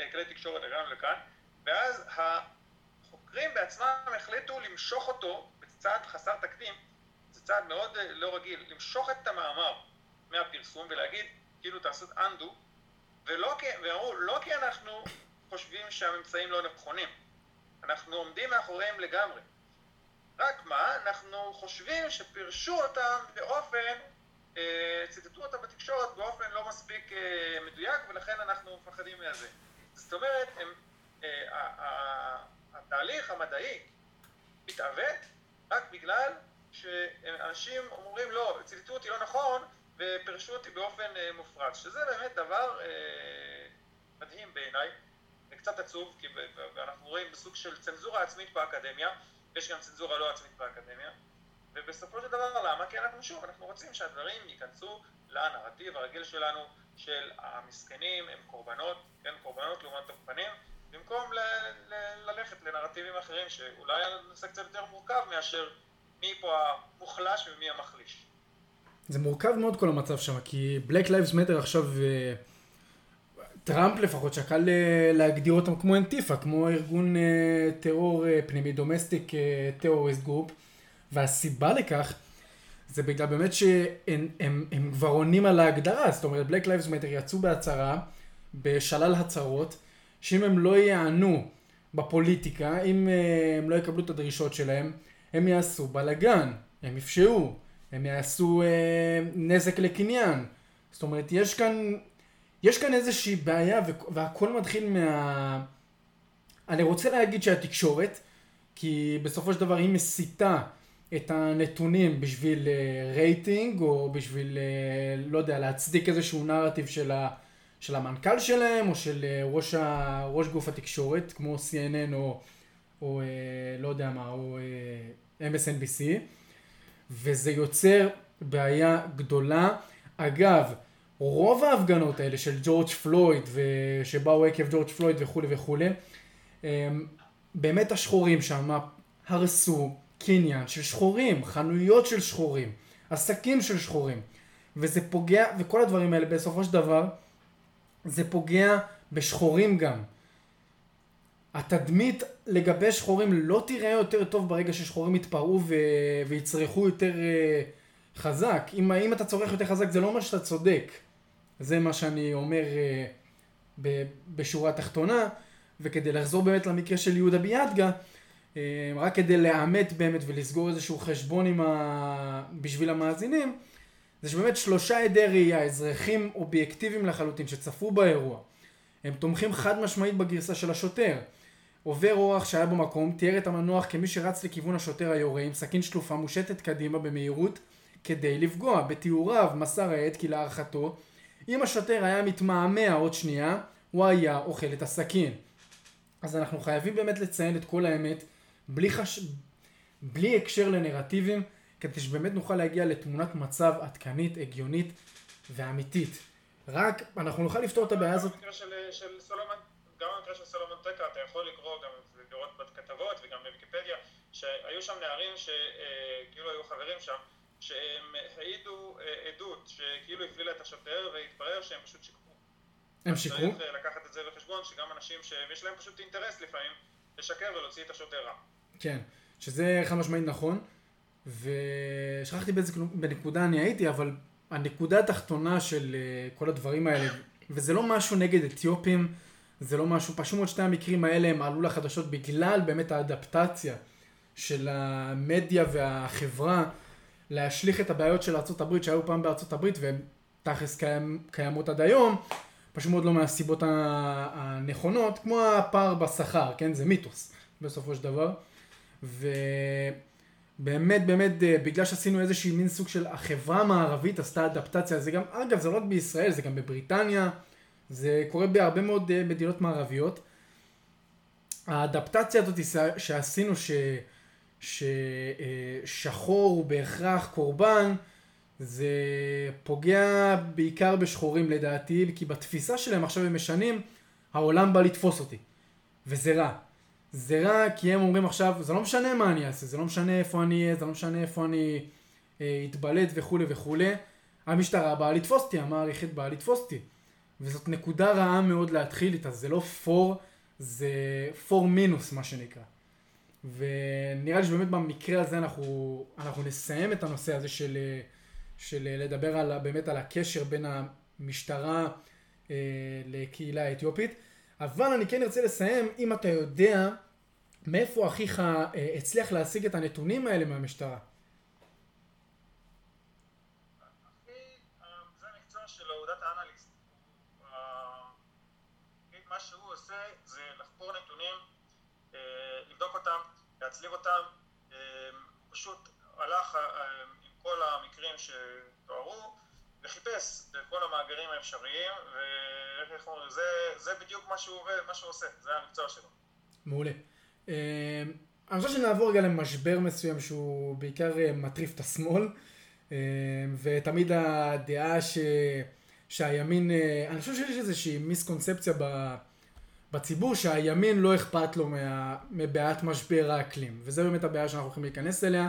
אה, כלי תקשורת הגענו לכאן, ואז החוקרים בעצמם החליטו למשוך אותו בצעד חסר תקדים, זה צעד מאוד אה, לא רגיל, למשוך את המאמר מהפרסום ולהגיד, כאילו תעשו undo, ולא ואמרו, לא כי אנחנו חושבים שהממצאים לא נכונים, אנחנו עומדים מאחוריהם לגמרי. רק מה, אנחנו חושבים שפירשו אותם באופן, אה, ציטטו אותם בתקשורת באופן לא מספיק אה, מדויק, ולכן אנחנו מפחדים מזה. זאת אומרת, הם, אה, התהליך המדעי מתעוות רק בגלל שאנשים אומרים לא, ציטטו אותי לא נכון ופירשו אותי באופן מופרץ, שזה באמת דבר אה, מדהים בעיניי, וקצת עצוב, כי אנחנו רואים בסוג של צנזורה עצמית באקדמיה, יש גם צנזורה לא עצמית באקדמיה, ובסופו של דבר למה? כי אנחנו שוב, אנחנו רוצים שהדברים ייכנסו לנרטיב הרגיל שלנו של המסכנים הם קורבנות, כן, קורבנות לעומת תוקפנים, במקום ל- ל- ללכת לנרטיבים אחרים שאולי הנושא קצת יותר מורכב מאשר מי פה המוחלש ומי המחליש. זה מורכב מאוד כל המצב שם, כי Black Lives Matter עכשיו, אה, טראמפ לפחות שקל אה, להגדיר אותם כמו אנטיפה, כמו ארגון אה, טרור פנימי, domestic terrorist group, והסיבה לכך זה בגלל באמת שהם הם, הם כבר עונים על ההגדרה, זאת אומרת Black Lives Matter יצאו בהצהרה, בשלל הצהרות, שאם הם לא יענו בפוליטיקה, אם הם לא יקבלו את הדרישות שלהם, הם יעשו בלאגן, הם יפשעו, הם יעשו אה, נזק לקניין. זאת אומרת, יש כאן, יש כאן איזושהי בעיה והכל מתחיל מה... אני רוצה להגיד שהתקשורת, כי בסופו של דבר היא מסיתה את הנתונים בשביל אה, רייטינג, או בשביל, אה, לא יודע, להצדיק איזשהו נרטיב של, ה, של המנכ"ל שלהם, או של אה, ראש, ה, ראש גוף התקשורת, כמו CNN או, או לא יודע מה, או MSNBC, וזה יוצר בעיה גדולה. אגב, רוב ההפגנות האלה של ג'ורג' פלויד, שבאו עקב ג'ורג' פלויד וכולי וכולי, באמת השחורים שם הרסו קניין של שחורים, חנויות של שחורים, עסקים של שחורים. וזה פוגע, וכל הדברים האלה בסופו של דבר, זה פוגע בשחורים גם. התדמית לגבי שחורים לא תראה יותר טוב ברגע ששחורים יתפרעו ו... ויצרכו יותר uh, חזק. אם, אם אתה צורך יותר חזק זה לא אומר שאתה צודק. זה מה שאני אומר uh, ב... בשורה התחתונה. וכדי לחזור באמת למקרה של יהודה ביאדגה, uh, רק כדי לאמת באמת ולסגור איזשהו חשבון עם ה... בשביל המאזינים, זה שבאמת שלושה עדי ראייה, אזרחים אובייקטיביים לחלוטין שצפו באירוע, הם תומכים חד משמעית בגרסה של השוטר. עובר אורח שהיה במקום תיאר את המנוח כמי שרץ לכיוון השוטר היורה עם סכין שלופה מושטת קדימה במהירות כדי לפגוע. בתיאוריו מסר העד כי להערכתו אם השוטר היה מתמהמה עוד שנייה הוא היה אוכל את הסכין. אז אנחנו חייבים באמת לציין את כל האמת בלי, חש... בלי הקשר לנרטיבים כדי שבאמת נוכל להגיע לתמונת מצב עדכנית, הגיונית ואמיתית. רק אנחנו נוכל לפתור את הבעיה הזאת. סולומון גם במקרה של סלומון טקה אתה יכול לקרוא גם לראות בכתבות וגם בוויקיפדיה שהיו שם נערים שכאילו היו חברים שם שהם העידו אה, עדות שכאילו הפלילה את השוטר והתברר שהם פשוט שיקרו. הם שיקרו? צריך אה, לקחת את זה בחשבון שגם אנשים שיש להם פשוט אינטרס לפעמים לשקר ולהוציא את השוטר רע. כן, שזה חד משמעית נכון ושכחתי באיזה בנקודה אני הייתי אבל הנקודה התחתונה של אה, כל הדברים האלה וזה לא משהו נגד אתיופים זה לא משהו, פשוט מאוד שני המקרים האלה הם עלו לחדשות בגלל באמת האדפטציה של המדיה והחברה להשליך את הבעיות של ארה"ב שהיו פעם בארה"ב והן תכלס קיים, קיימות עד היום, פשוט מאוד לא מהסיבות הנכונות, כמו הפער בשכר, כן? זה מיתוס בסופו של דבר. ובאמת באמת בגלל שעשינו איזושהי מין סוג של החברה המערבית עשתה אדפטציה, זה גם, אגב זה לא רק בישראל, זה גם בבריטניה. זה קורה בהרבה מאוד אה, מדינות מערביות. האדפטציה הזאת שעשינו ש... ששחור הוא בהכרח קורבן, זה פוגע בעיקר בשחורים לדעתי, כי בתפיסה שלהם עכשיו הם משנים, העולם בא לתפוס אותי. וזה רע. זה רע כי הם אומרים עכשיו, זה לא משנה מה אני אעשה, זה לא משנה איפה אני אהיה, זה לא משנה איפה אני אה, אתבלט וכולי וכולי. המשטרה באה לתפוס אותי, המערכת באה לתפוס אותי. וזאת נקודה רעה מאוד להתחיל איתה, זה לא פור, זה פור מינוס מה שנקרא. ונראה לי שבאמת במקרה הזה אנחנו, אנחנו נסיים את הנושא הזה של, של לדבר על, באמת על הקשר בין המשטרה לקהילה האתיופית. אבל אני כן ארצה לסיים, אם אתה יודע מאיפה אחיך הצליח להשיג את הנתונים האלה מהמשטרה. להצליב אותם, אמ, פשוט הלך אה, עם כל המקרים שתוארו וחיפש בכל המאגרים האפשריים ואיך אומרים, זה, זה בדיוק מה שהוא, מה שהוא עושה, זה המקצוע שלו. מעולה. אמ, אני חושב שנעבור רגע למשבר מסוים שהוא בעיקר אה, מטריף את השמאל אמ, ותמיד הדעה ש... שהימין, אה, אני חושב שיש איזושהי מיסקונספציה ב... בציבור שהימין לא אכפת לו מה, מבעיית משבר האקלים. וזה באמת הבעיה שאנחנו הולכים להיכנס אליה.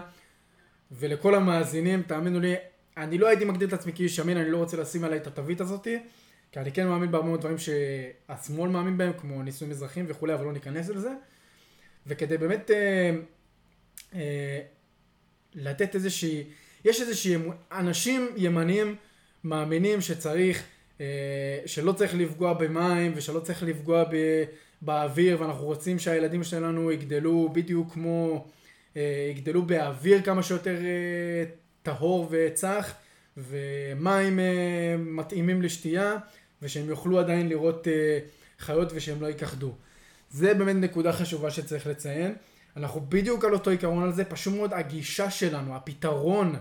ולכל המאזינים, תאמינו לי, אני לא הייתי מגדיר את עצמי כאיש ימין, אני לא רוצה לשים עליי את התווית הזאתי. כי אני כן מאמין בהרבה מאוד דברים שהשמאל מאמין בהם, כמו נישואים אזרחיים וכולי, אבל לא ניכנס לזה. וכדי באמת אה, אה, לתת איזושהי, יש איזושהי, אנשים ימניים מאמינים שצריך שלא צריך לפגוע במים ושלא צריך לפגוע ב, באוויר ואנחנו רוצים שהילדים שלנו יגדלו בדיוק כמו, אה, יגדלו באוויר כמה שיותר אה, טהור וצח ומים מתאימים לשתייה ושהם יוכלו עדיין לראות חיות ושהם לא ייכחדו. זה באמת נקודה חשובה שצריך לציין. אנחנו בדיוק על אותו עיקרון על זה, פשוט מאוד הגישה שלנו, הפתרון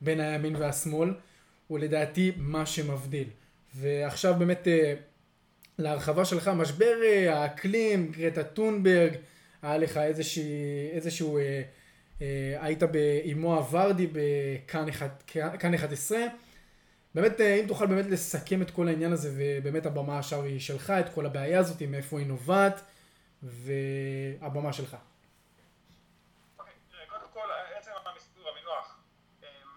בין הימין והשמאל, הוא לדעתי מה שמבדיל. ועכשיו באמת אה, להרחבה שלך, משבר אה, האקלים, גרטה טונברג, היה לך איזשהו, אה, היית עם מואה ורדי בכאן 11. באמת, אם תוכל באמת לסכם את כל העניין הזה, ובאמת הבמה עכשיו היא שלך, את כל הבעיה הזאת, מאיפה היא נובעת, והבמה שלך. אוקיי, קודם כל, עצם המינוח,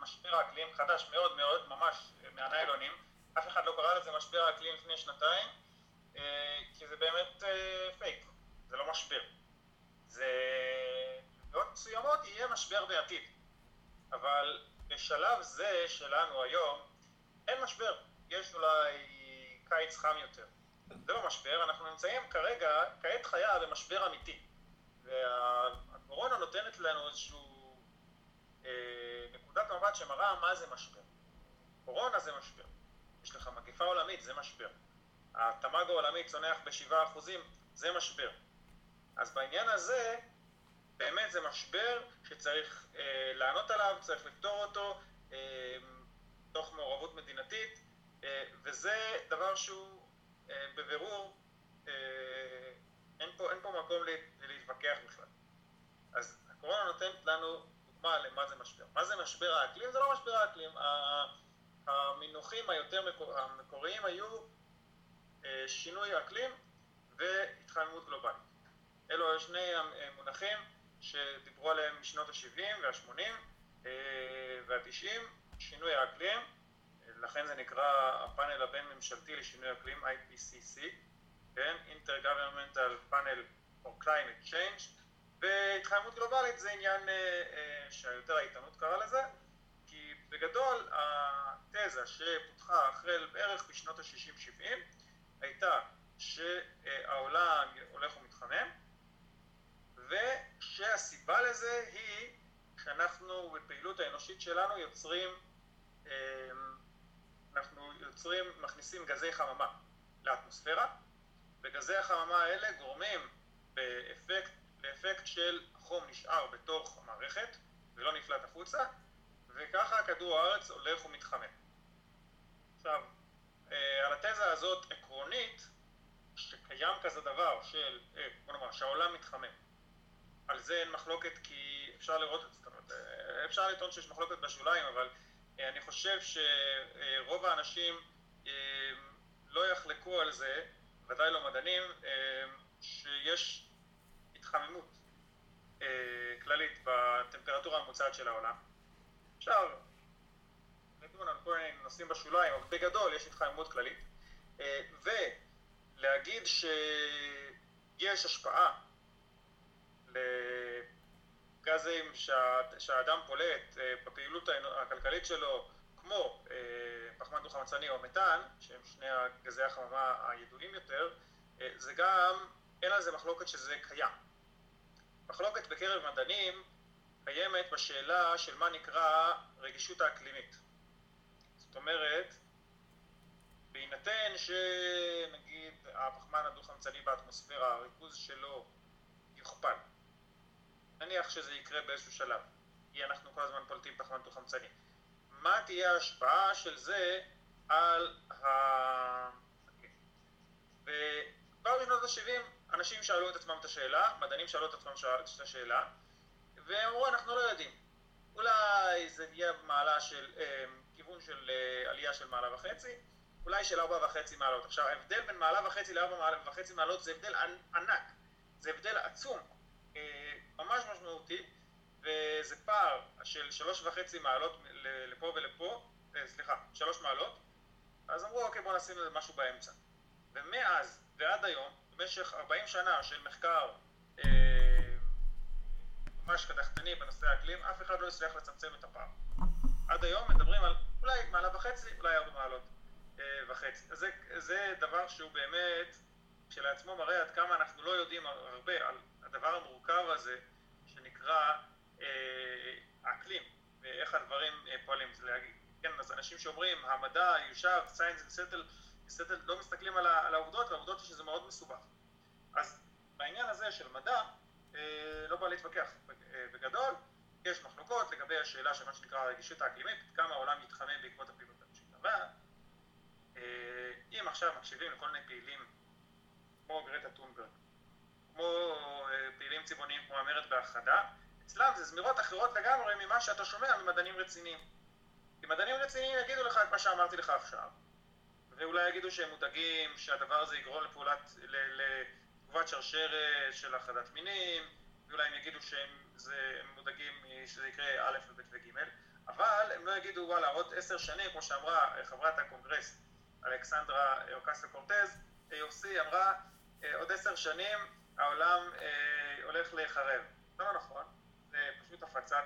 משבר האקלים חדש מאוד מאוד, ממש מהניילונים. אף אחד לא קרא לזה משבר האקלים לפני שנתיים, אה, כי זה באמת אה, פייק, זה לא משבר. זה... בעוד מסוימות יהיה משבר בעתיד, אבל בשלב זה שלנו היום אין משבר, יש אולי קיץ חם יותר. זה לא משבר, אנחנו נמצאים כרגע, כעת חיה במשבר אמיתי. והקורונה נותנת לנו איזשהו אה, נקודת מבט שמראה מה זה משבר. קורונה זה משבר. יש לך מגפה עולמית, זה משבר. התמ"ג העולמי צונח ב-7%, זה משבר. אז בעניין הזה, באמת זה משבר שצריך אה, לענות עליו, צריך לפתור אותו אה, תוך מעורבות מדינתית, אה, וזה דבר שהוא אה, בבירור, אה, אין, פה, אין פה מקום להתווכח בכלל. אז הקורונה נותנת לנו דוגמה למה זה משבר. מה זה משבר האקלים? זה לא משבר האקלים. המינוחים היותר המקוריים היו אה, שינוי אקלים והתחממות גלובלית. אלו היו שני המונחים שדיברו עליהם משנות ה-70 וה-80 אה, וה-90, שינוי האקלים, לכן זה נקרא הפאנל הבין-ממשלתי לשינוי אקלים IPCC, כן? Intergovernmental Panel for Climate Change, והתחממות גלובלית זה עניין אה, שיותר העיתונות קרא לזה, בגדול התזה שפותחה החל בערך בשנות ה-60-70 הייתה שהעולם הולך ומתחמם ושהסיבה לזה היא שאנחנו בפעילות האנושית שלנו יוצרים אמ, אנחנו יוצרים, מכניסים גזי חממה לאטמוספירה וגזי החממה האלה גורמים באפקט, לאפקט של החום נשאר בתוך המערכת ולא נפלט החוצה וככה כדור הארץ הולך ומתחמם. עכשיו, אה, על התזה הזאת עקרונית, שקיים כזה דבר של, אה, בוא נאמר, שהעולם מתחמם. על זה אין מחלוקת כי אפשר לראות את זה, זאת אומרת, אה, אפשר לטעון שיש מחלוקת בשוליים, אבל אני חושב שרוב האנשים לא יחלקו על זה, ודאי לא מדענים, שיש התחממות כללית בטמפרטורה הממוצעת של העולם. אפשר לדון על כל מיני נושאים בשוליים, אבל בגדול יש התחממות כללית. אה, ולהגיד שיש השפעה לגזים שהאדם פולט אה, בפעילות הכלכלית שלו, כמו אה, פחמן דו-חמצני או מתאן, שהם שני גזי החממה הידועים יותר, זה גם, אין על זה מחלוקת שזה קיים. מחלוקת בקרב מדענים קיימת בשאלה של מה נקרא רגישות האקלימית. זאת אומרת, בהינתן שנגיד הפחמן הדו-חמצני באטמוספירה, הריכוז שלו יוכפל, נניח שזה יקרה באיזשהו שלב, כי אנחנו כל הזמן פולטים פחמן דו-חמצני. מה תהיה ההשפעה של זה על ה... וכבר בשנות ה-70 אנשים שאלו את עצמם את השאלה, מדענים שאלו את עצמם את השאלה, ואמרו אנחנו לא יודעים. אולי זה יהיה מעלה של, אה, כיוון של אה, עלייה של מעלה וחצי, אולי של ארבע וחצי מעלות. עכשיו ההבדל בין מעלה וחצי לארבע וחצי מעלות זה הבדל ענק, זה הבדל עצום, אה, ממש משמעותי. וזה פער של שלוש וחצי מעלות לפה ולפה, אה, סליחה, שלוש מעלות, אז אמרו אוקיי בואו נשים משהו באמצע. ומאז ועד היום, במשך 40 שנה של מחקר ממש קדחתני בנושא האקלים, אף אחד לא הצליח לצמצם את הפער. עד היום מדברים על אולי מעלה וחצי, אולי ארבע מעלות אה, וחצי. זה, זה דבר שהוא באמת, כשלעצמו מראה עד כמה אנחנו לא יודעים הרבה על הדבר המורכב הזה, שנקרא אה, האקלים ואיך הדברים אה, פועלים. זה להגיד, כן, אז אנשים שאומרים המדע יושב, and settle, settle לא מסתכלים על, על העובדות, והעובדות שזה מאוד מסובך. אז בעניין הזה של מדע, אה, לא בא להתווכח. בגדול, יש מחלוקות לגבי השאלה של מה שנקרא הרגישות האקלימית, כמה העולם מתחמם בעקבות הפעילות האנושית. אבל אם עכשיו מקשיבים לכל מיני פעילים כמו גרטה טונברג, כמו פעילים צבעוניים כמו המרד בהכחדה, אצלם זה זמירות אחרות לגמרי ממה שאתה שומע ממדענים רציניים. כי מדענים רציניים יגידו לך את מה שאמרתי לך עכשיו, ואולי יגידו שהם מודאגים שהדבר הזה יגרום לפעולת, לתגובת שרשרת של הכחדת מינים, ואולי הם יגידו שהם זה, הם מודאגים שזה יקרה א' וב' וג', אבל הם לא יגידו וואלה עוד עשר שנים, כמו שאמרה חברת הקונגרס אלכסנדרה אוקסטה קורטז, AOC אמרה עוד עשר שנים העולם אה, הולך להיחרב. לא נכון, זה פשוט הפצת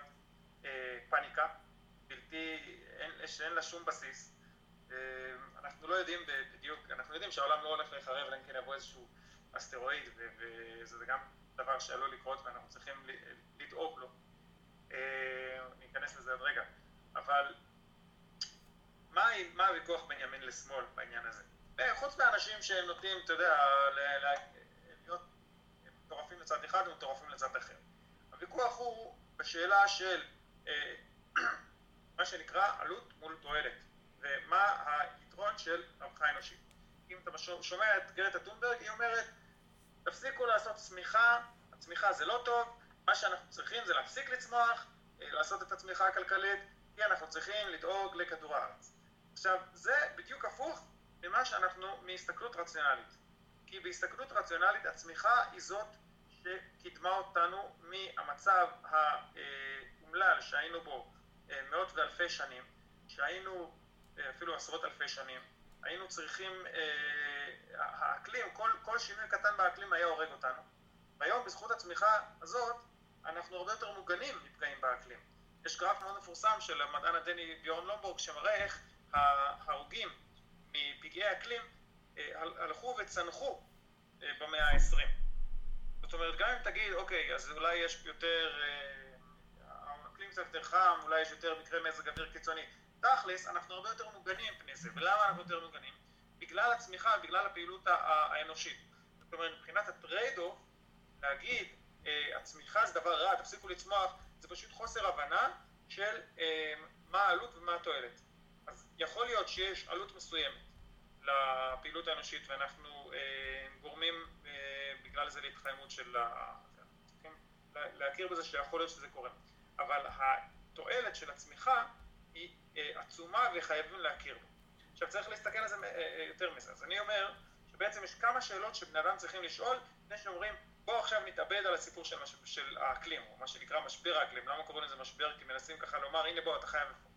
אה, פאניקה, בלתי, אין, שאין לה שום בסיס. אה, אנחנו לא יודעים בדיוק, אנחנו יודעים שהעולם לא הולך להיחרב אלא אם כן יבוא איזשהו אסטרואיד, וזה גם דבר שעלול לקרות ואנחנו צריכים לדאוג לו. אה, ניכנס לזה עוד רגע. אבל מה, מה הוויכוח בין ימין לשמאל בעניין הזה? אה, חוץ מאנשים שהם נוטים, אתה יודע, להיות מטורפים לצד אחד ומטורפים לצד אחר. הוויכוח הוא בשאלה של אה, מה שנקרא עלות מול תועלת, ומה היתרון של רווחה אנושית. אם אתה שומע את גרטה טונברג, היא אומרת, תפסיקו לעשות צמיחה, הצמיחה זה לא טוב, מה שאנחנו צריכים זה להפסיק לצמוח, אה, לעשות את הצמיחה הכלכלית, כי אנחנו צריכים לדאוג לכדור הארץ. עכשיו, זה בדיוק הפוך ממה שאנחנו, מהסתכלות רציונלית. כי בהסתכלות רציונלית הצמיחה היא זאת שקידמה אותנו מהמצב האומלל שהיינו בו אה, מאות ואלפי שנים, שהיינו אה, אפילו עשרות אלפי שנים, היינו צריכים, אה, האקלים, כל, כל שינוי קטן באקלים היה הורג אותנו. והיום בזכות הצמיחה הזאת אנחנו הרבה יותר מוגנים מפגעים באקלים. יש גרף מאוד מפורסם של המדען הדני ביורן לומבורג שמראה איך ההרוגים מפגעי אקלים הלכו וצנחו במאה העשרים. זאת אומרת, גם אם תגיד, אוקיי, אז אולי יש יותר, אה, האקלים קצת יותר חם, אולי יש יותר מקרי מזג אוויר קיצוני. תכלס, אנחנו הרבה יותר מוגנים מפני זה. ולמה אנחנו יותר מוגנים? בגלל הצמיחה, בגלל הפעילות האנושית. זאת אומרת, מבחינת ה trade-off, להגיד, אה, הצמיחה זה דבר רע, תפסיקו לצמוח, זה פשוט חוסר הבנה של אה, מה העלות ומה התועלת. אז יכול להיות שיש עלות מסוימת לפעילות האנושית ואנחנו אה, גורמים אה, בגלל זה להתחממות של ה... צריכים להכיר בזה שיכול להיות שזה קורה. אבל התועלת של הצמיחה היא אה, עצומה וחייבים להכיר בה. עכשיו צריך להסתכל על זה אה, אה, יותר מזה. אז אני אומר שבעצם יש כמה שאלות שבני אדם צריכים לשאול לפני שאומרים בואו עכשיו נתאבד על הסיפור של, מש... של האקלים, או מה שנקרא משבר האקלים. למה קוראים לזה משבר? כי מנסים ככה לומר הנה בוא אתה חייב לפעול.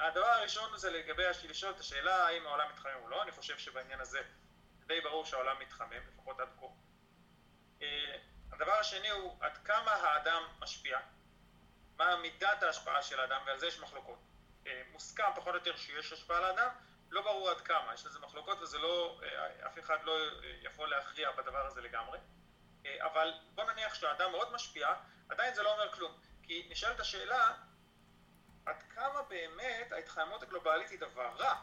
הדבר הראשון זה לגבי לשאול את השאלה האם העולם מתחמם או לא, אני חושב שבעניין הזה די ברור שהעולם מתחמם, לפחות עד כה. אה, הדבר השני הוא עד כמה האדם משפיע, מה מידת ההשפעה של האדם, ועל זה יש מחלוקות. מוסכם פחות או יותר שיש השפעה לאדם, לא ברור עד כמה, יש לזה מחלוקות וזה לא, אף אחד לא יכול להכריע בדבר הזה לגמרי. אבל בוא נניח שהאדם מאוד משפיע, עדיין זה לא אומר כלום. כי נשאלת השאלה, עד כמה באמת ההתחממות הגלובלית היא דבר רע?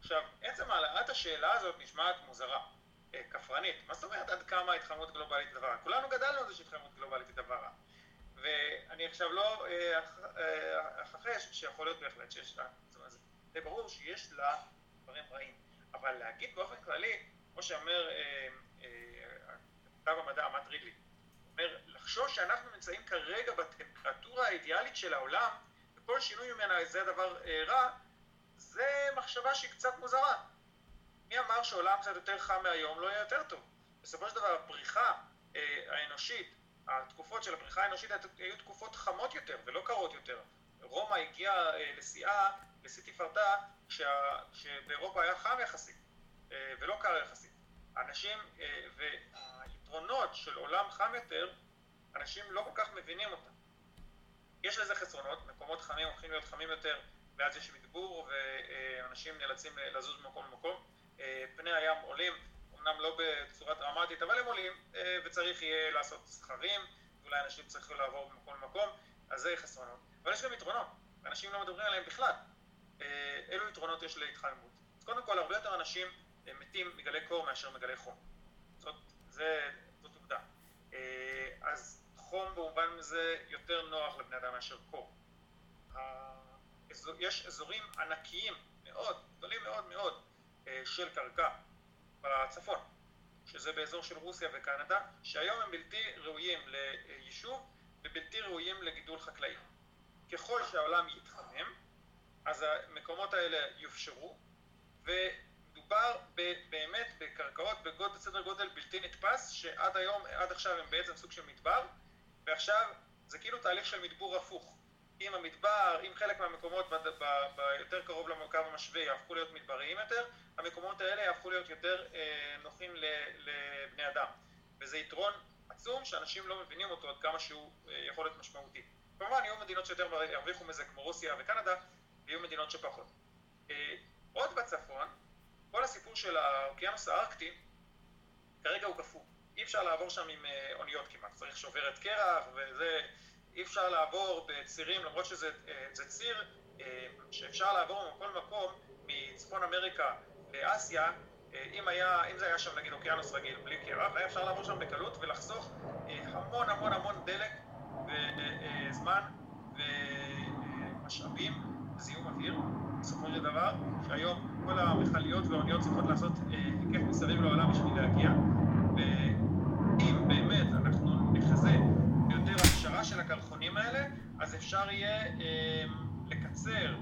עכשיו, עצם העלאת השאלה הזאת נשמעת מוזרה, אה, כפרנית. מה זאת אומרת עד כמה התחממות גלובלית היא דבר רע? כולנו גדלנו על זה שהתחממות גלובלית היא דבר רע. ואני עכשיו לא אה, אה, אכחש שיכול להיות בהחלט שיש לה, זה ברור שיש לה דברים רעים. אבל להגיד באופן כללי, כמו שאומר כתב המדע, מאט רידלי, אומר, לחשוש שאנחנו נמצאים כרגע בטמפרטורה האידיאלית של העולם, וכל שינוי ממנה זה דבר רע, זה מחשבה שהיא קצת מוזרה. מי אמר שעולם קצת יותר חם מהיום לא יהיה יותר טוב? בסופו של דבר הפריחה אה, האנושית, התקופות של הפריחה האנושית היו תקופות חמות יותר ולא קרות יותר. רומא הגיעה אה, לשיאה, לשיא תפארתה, כשבאירופה היה חם יחסית אה, ולא קר יחסית. אנשים, אה, והיתרונות של עולם חם יותר, אנשים לא כל כך מבינים אותם. יש לזה חסרונות, מקומות חמים הולכים להיות חמים יותר, ואז יש מדבור ואנשים נאלצים לזוז ממקום למקום. פני הים עולים, אמנם לא בצורה דרמטית, אבל הם עולים, אה, וצריך יהיה לעשות סכרים, ואולי אנשים צריכים לעבור ממקום למקום, אז זה חסרונות. אבל יש גם יתרונות, ואנשים לא מדברים עליהם בכלל. אה, אילו יתרונות יש להתחממות? אז קודם כל, הרבה יותר אנשים מתים מגלי קור מאשר מגלי חום. זאת, זה, זאת עובדה. אז חום במובן הזה יותר נוח לבני אדם מאשר קור. יש אזורים ענקיים מאוד, גדולים מאוד מאוד, אה, של קרקע בצפון, שזה באזור של רוסיה וקנדה, שהיום הם בלתי ראויים ליישוב ובלתי ראויים לגידול חקלאי. ככל שהעולם יתחמם, אז המקומות האלה יופשרו, ומדובר באמת בקרקעות בגודל, סדר גודל בלתי נתפס, שעד היום, עד עכשיו הם בעצם סוג של מדבר, ועכשיו זה כאילו תהליך של מדבור הפוך. עם המדבר, אם חלק מהמקומות ביותר קרוב לקו המשווה יהפכו להיות מדבריים יותר, המקומות האלה יהפכו להיות יותר אה, נוחים לבני אדם. וזה יתרון עצום שאנשים לא מבינים אותו עד כמה שהוא אה, יכול להיות משמעותי. כמובן, יהיו מדינות שיותר ירוויחו מזה כמו רוסיה וקנדה, ויהיו מדינות שפחות. אה, עוד בצפון, כל הסיפור של האוקיינוס הארקטי, כרגע הוא קפוא. אי אפשר לעבור שם עם אה, אוניות כמעט, צריך שוברת קרח וזה... אי אפשר לעבור בצירים, למרות שזה אה, ציר אה, שאפשר לעבור מכל מקום מצפון אמריקה לאסיה, אה, אם, היה, אם זה היה שם נגיד אוקיינוס רגיל בלי קרח, היה אפשר לעבור שם בקלות ולחסוך המון המון המון דלק וזמן ומשאבים וזיהום אוויר, בסופו של דבר, שהיום כל המכליות והאוניות צריכות לעשות היקף מסביב לעולם בשביל להגיע, ואם באמת אנחנו נחזה של הקרחונים האלה, אז אפשר יהיה אה, לקצר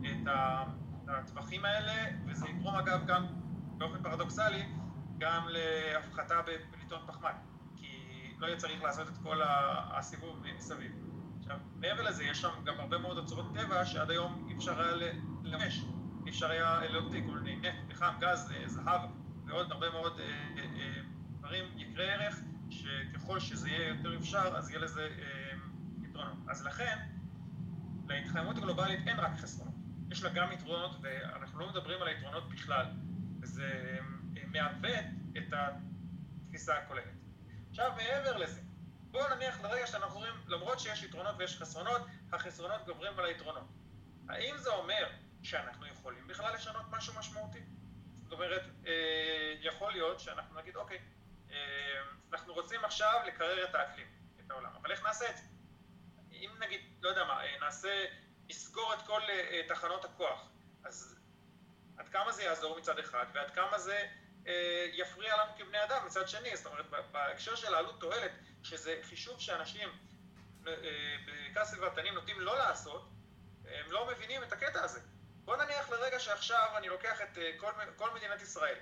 את הטווחים האלה, וזה יתרום אגב גם, באופן פרדוקסלי, גם להפחתה בפליטות פחמן, כי לא יהיה צריך לעשות את כל הסיבוב מסביב. עכשיו, מעבר לזה, יש שם גם הרבה מאוד אוצרות טבע שעד היום אי אפשר היה לממש, אי אפשר היה להוציא כל מיני נפט, פחם, גז, אה, זהב ועוד הרבה מאוד אה, אה, דברים יקרי ערך שככל שזה יהיה יותר אפשר, אז יהיה לזה יתרונות. אז לכן, להתחממות הגלובלית אין רק חסרונות, יש לה גם יתרונות, ואנחנו לא מדברים על היתרונות בכלל, וזה אה, מעוות את התפיסה הכוללת. עכשיו, מעבר לזה, בואו נניח לרגע שאנחנו רואים, למרות שיש יתרונות ויש חסרונות, החסרונות גוברים על היתרונות. האם זה אומר שאנחנו יכולים בכלל לשנות משהו משמעותי? זאת אומרת, אה, יכול להיות שאנחנו נגיד, אוקיי, אה, אנחנו רוצים עכשיו לקרר את האקלים, את העולם, אבל איך נעשה את זה? אם נגיד, לא יודע מה, אה, נעשה, נסגור את כל אה, תחנות הכוח, אז עד כמה זה יעזור מצד אחד, ועד כמה זה יפריע לנו כבני אדם מצד שני, זאת אומרת, בהקשר של העלות תועלת, שזה חישוב שאנשים, בעיקר סביבתנים, נוטים לא לעשות, הם לא מבינים את הקטע הזה. בוא נניח לרגע שעכשיו אני לוקח את כל, כל מדינת ישראל,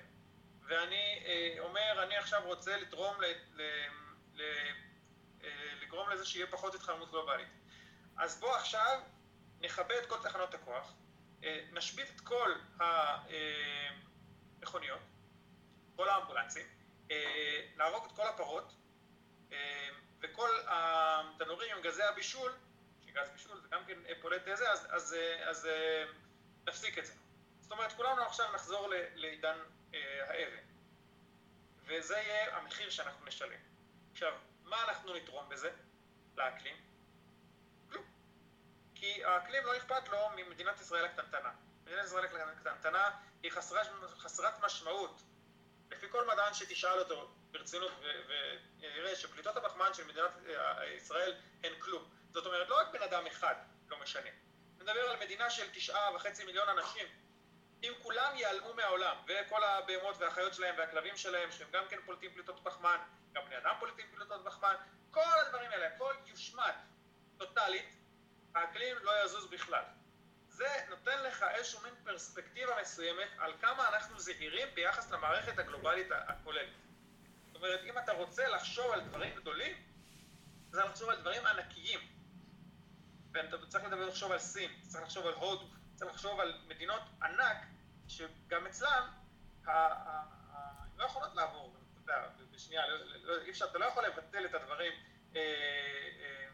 ואני אה, אומר, אני עכשיו רוצה לתרום, ל, ל, ל, אה, לגרום לזה שיהיה פחות התחממות גלובלית. אז בוא עכשיו נכבה את כל תחנות הכוח, אה, נשבית את כל המכוניות, כל האמבולנסים, נהרוג את כל הפרות, וכל התנורים עם גזי הבישול, גז בישול, זה גם כן פולט זה, אז, אז, אז נפסיק את זה. זאת אומרת, כולנו עכשיו נחזור לעידן האבן. וזה יהיה המחיר שאנחנו נשלם. עכשיו, מה אנחנו נתרום בזה לאקלים? כלום. כי האקלים לא אכפת לו ממדינת ישראל הקטנטנה. מדינת ישראל הקטנטנה היא חסרת, חסרת משמעות. לפי כל מדען שתשאל אותו ברצינות ויראה שפליטות הפחמן של מדינת אה, ישראל הן כלום. זאת אומרת, לא רק בן אדם אחד לא משנה. נדבר על מדינה של תשעה וחצי מיליון אנשים. אם כולם ייעלמו מהעולם, וכל הבהמות והחיות שלהם והכלבים שלהם, שהם גם כן פולטים פליטות פחמן, גם בני אדם פולטים פליטות פחמן, כל הדברים האלה, הכל יושמד טוטאלית, האקלים לא יזוז בכלל. זה נותן לך איזשהו מין פרספקטיבה מסוימת על כמה אנחנו זהירים ביחס למערכת הגלובלית הכוללת. זאת אומרת, אם אתה רוצה לחשוב על דברים גדולים, זה לחשוב על דברים ענקיים. ואתה צריך לדבר לחשוב על סין, צריך לחשוב על הודו, צריך לחשוב על מדינות ענק, שגם אצלם, לא יכולות לעבור, אתה יודע, בשנייה, לא, לא, אתה לא יכול לבטל את הדברים, אה, אה,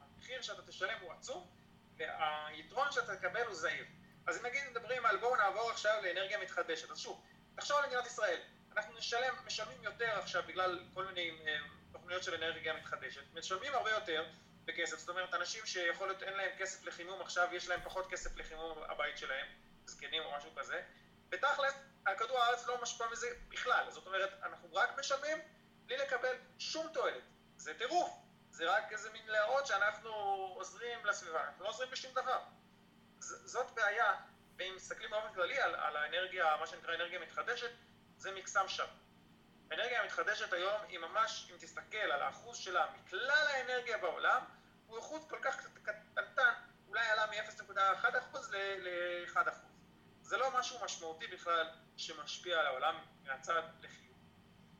המחיר שאתה תשלם הוא עצום, והיתרון שאתה תקבל הוא זהיר. אז אם נגיד מדברים על בואו נעבור עכשיו לאנרגיה מתחדשת, אז שוב, תחשוב על מדינת ישראל, אנחנו נשלם, משלמים יותר עכשיו בגלל כל מיני אה, תוכניות של אנרגיה מתחדשת, משלמים הרבה יותר בכסף, זאת אומרת אנשים שיכול להיות אין להם כסף לחימום עכשיו, יש להם פחות כסף לחימום הבית שלהם, זקנים או משהו כזה, בתכלס, כדור הארץ לא משפע מזה בכלל, זאת אומרת, אנחנו רק משלמים בלי לקבל שום תועלת, זה טירוף, זה רק איזה מין להראות שאנחנו עוזרים לסביבה, אנחנו לא עוזרים בשום דבר. ז- זאת בעיה, ואם מסתכלים באופן כללי על, על האנרגיה, מה שנקרא אנרגיה מתחדשת, זה מקסם שם. האנרגיה המתחדשת היום היא ממש, אם תסתכל על האחוז שלה מכלל האנרגיה בעולם, הוא אחוז כל כך קטנטן, אולי עלה מ-0.1% ל-1%. זה לא משהו משמעותי בכלל שמשפיע על העולם מהצד לחיוב.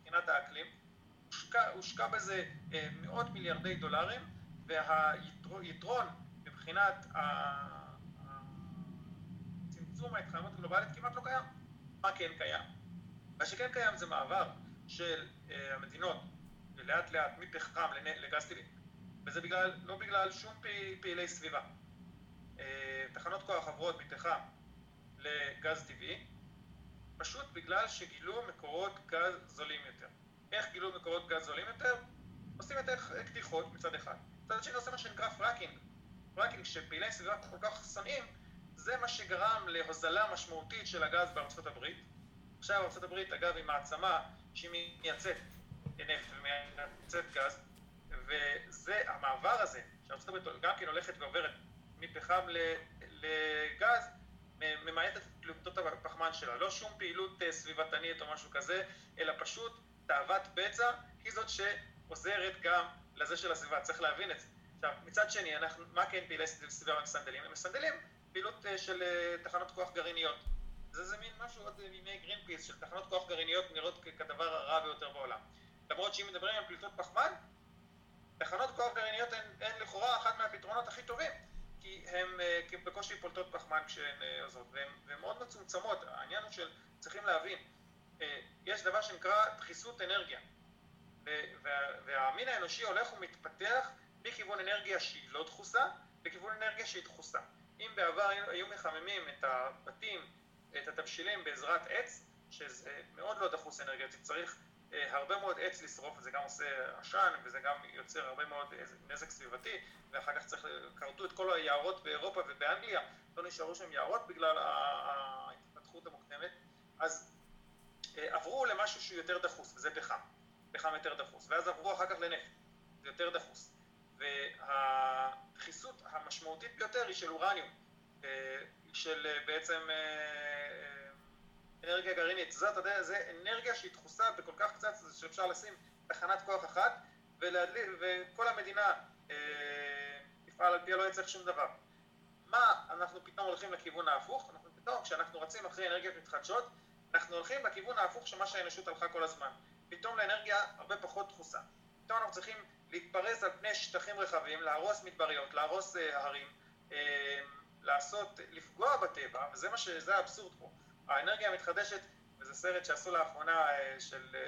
מבחינת האקלים, הושקע, הושקע בזה אה, מאות מיליארדי דולרים, והיתרון מבחינת צמצום ההתחממות הגלובלית כמעט לא קיים. מה כן קיים? מה שכן קיים זה מעבר של אה, המדינות לאט לאט מפחם לגז טבעי, וזה בגלל, לא בגלל שום פעילי סביבה. אה, תחנות כוח עוברות מפחם לגז טבעי, פשוט בגלל שגילו מקורות גז זולים יותר. איך גילו מקורות גז זולים יותר? עושים יותר קדיחות מצד אחד. מצד שני עושים מה שנקרא fracking. fracking שפעילי סביבה כל כך שונאים, זה מה שגרם להוזלה משמעותית של הגז בארצות הברית. עכשיו ארצות הברית, אגב, היא מעצמה שהיא מייצאת נפט ומייצאת גז, וזה, המעבר הזה, שארצות הברית גם כן הולכת ועוברת מפחם לגז, ממעטת את פליטות הפחמן שלה. לא שום פעילות אה, סביבתנית או משהו כזה, אלא פשוט תאוות בצע היא זאת שעוזרת גם לזה של הסביבה, צריך להבין את זה. עכשיו, מצד שני, אנחנו, מה כן פעילי סביבה מסנדלים? הם מסנדלים פעילות אה, של אה, תחנות כוח גרעיניות. זה איזה מין משהו עוד מימי גרין פיס, של תחנות כוח גרעיניות נראות כדבר הרע ביותר בעולם. למרות שאם מדברים על פליטות פחמן, תחנות כוח גרעיניות הן, הן לכאורה אחת מהפתרונות הכי טובים, כי הן אה, בקושי פולטות פחמן כשהן אה, עוזרות, והן מאוד מצומצמות. העניין הוא שצריכים להבין, אה, יש דבר שנקרא דחיסות אנרגיה, והמין האנושי הולך ומתפתח מכיוון אנרגיה שהיא לא דחוסה, לכיוון אנרגיה שהיא דחוסה. אם בעבר היו מחממים את הבתים, את התבשילים בעזרת עץ, שזה מאוד לא דחוס אנרגטית, צריך הרבה מאוד עץ לשרוף, וזה גם עושה עשן, וזה גם יוצר הרבה מאוד נזק סביבתי, ואחר כך צריך, כרתו את כל היערות באירופה ובאנגליה, לא נשארו שם יערות בגלל ההתפתחות המוקדמת, אז אה, עברו למשהו שהוא יותר דחוס, וזה פחם, פחם יותר דחוס, ואז עברו אחר כך לנפט, זה יותר דחוס, והדחיסות המשמעותית ביותר היא של אורניום, אה, של בעצם אנרגיה גרעינית. זאת, אתה יודע, זה אנרגיה שהיא דחוסה בכל כך קצת שאפשר לשים תחנת כוח אחת ולהדליק, וכל המדינה אה, יפעל על פיה, לא יצטרך שום דבר. מה אנחנו פתאום הולכים לכיוון ההפוך? אנחנו פתאום, כשאנחנו רצים אחרי אנרגיות מתחדשות, אנחנו הולכים לכיוון ההפוך של מה שהאנושות הלכה כל הזמן. פתאום לאנרגיה הרבה פחות דחוסה. פתאום אנחנו צריכים להתפרס על פני שטחים רחבים, להרוס מדבריות, להרוס אה, הרים, אה, לעשות, לפגוע בטבע, וזה מה ש... זה האבסורד פה. האנרגיה המתחדשת, וזה סרט שעשו לאחרונה אה, של, אה,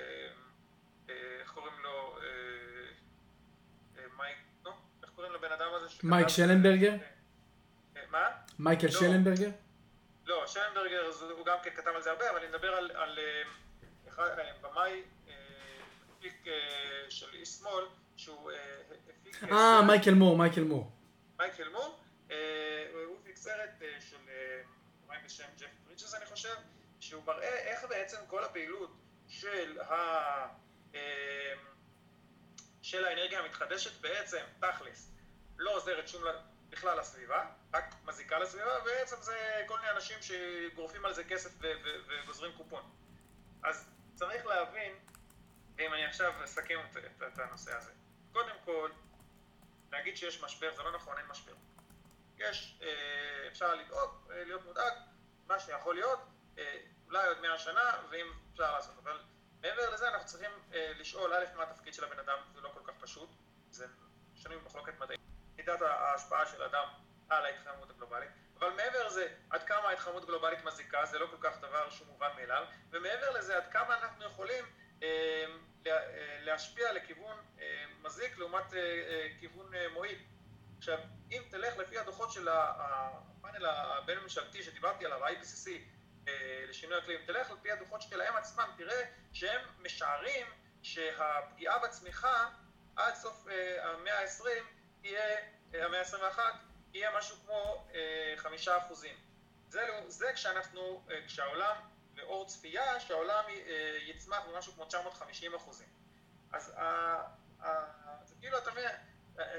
אה, איך קוראים לו, מייק, נו, איך קוראים לבן אדם הזה מייק שלנברגר? מה? מייקל לא. שלנברגר? לא, שלנברגר הוא גם כן כתב על זה הרבה, אבל אני מדבר על, על אחד, במאי, מפיק של איש שמאל, שהוא הפיק... אה, מייקל מור, מייקל מור. מייקל מור, הוא הפיק סרט של במאי בשם ג'ף ברידג'ס אני חושב, שהוא מראה איך בעצם כל הפעילות של ה... של האנרגיה המתחדשת בעצם, תכלס, לא עוזרת שום בכלל לסביבה, רק מזיקה לסביבה, ובעצם זה כל מיני אנשים שגורפים על זה כסף וגוזרים קופון. אז צריך להבין, ואם אני עכשיו אסכם את, את, את הנושא הזה, קודם כל, להגיד שיש משבר, זה לא נכון, אין משבר. יש, אפשר לדאוג, להיות מודאג, מה שיכול להיות, אולי עוד מאה שנה, ואם אפשר לעשות, אבל מעבר לזה אנחנו צריכים לשאול, א', מה התפקיד של הבן אדם, זה לא כל כך פשוט, זה שנים במחלוקת מדעית, מידת ההשפעה של אדם על ההתחממות הגלובלית, אבל מעבר לזה, עד כמה ההתחממות הגלובלית מזיקה, זה לא כל כך דבר שהוא מובן מאליו, ומעבר לזה, עד כמה אנחנו יכולים אה, להשפיע לכיוון אה, מזיק לעומת אה, אה, כיוון אה, מועיל. עכשיו, אם תלך לפי הדוחות של הפאנל הבין-ממשלתי שדיברתי עליו, ה-IPCC, אה, לשינוי אקלים, תלך לפי הדוחות שלהם עצמם, תראה שהם משערים שהפגיעה בצמיחה עד סוף אה, המאה ה-20 תהיה, אה, המאה ה-21, יהיה משהו כמו חמישה אחוזים. זה, זה כשאנחנו, כשהעולם, לאור צפייה, שהעולם יצמח במשהו כמו 950 אחוזים. אז זה כאילו, אתה מבין,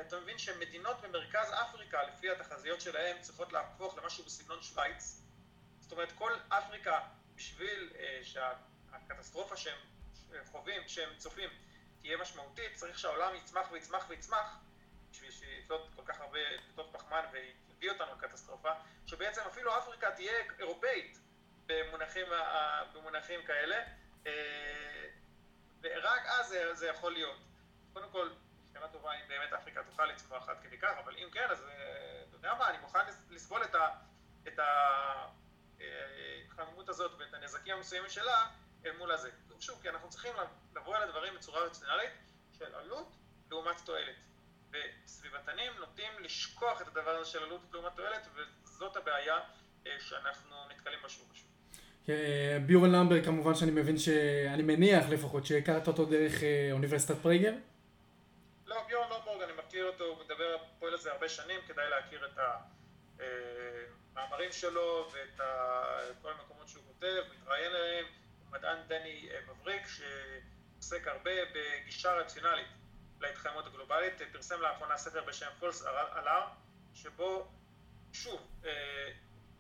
אתה מבין שמדינות במרכז אפריקה, לפי התחזיות שלהם, צריכות להפוך למשהו בסגנון שווייץ. זאת אומרת, כל אפריקה, בשביל שהקטסטרופה שהם חווים, שהם צופים, תהיה משמעותית, צריך שהעולם יצמח ויצמח ויצמח, בשביל שיפלוט כל כך הרבה פליטות פחמן ויביא אותנו לקטסטרופה, שבעצם אפילו אפריקה תהיה אירופאית במונחים, במונחים כאלה, ורק אז זה, זה יכול להיות. קודם כל, שאלה טובה אם באמת תוכל לצמוח עד כדי כך, אבל אם כן, אז אתה יודע מה, אני מוכן לסבול את ההתחממות הזאת ואת הנזקים המסוימים שלה אל מול הזה. שוב, כי אנחנו צריכים לבוא על הדברים בצורה רציונלית של עלות לעומת תועלת. וסביבתנים נוטים לשכוח את הדבר הזה של עלות לעומת תועלת, וזאת הבעיה שאנחנו נתקלים בה שוב ושוב. ביורן לומבורג כמובן שאני מבין, שאני מניח לפחות, שהכרת אותו דרך אוניברסיטת פרייגר? לא, ביורן לומבורג, אני מכיר אותו, הוא מדבר, פועל על זה הרבה שנים, כדאי להכיר את המאמרים שלו ואת כל המקומות שהוא כותב, מתראיין עליהם, הוא מדען דני מבריק שעוסק הרבה בגישה רציונלית להתחממות הגלובלית, פרסם לאחרונה ספר בשם False Alarm, שבו, שוב,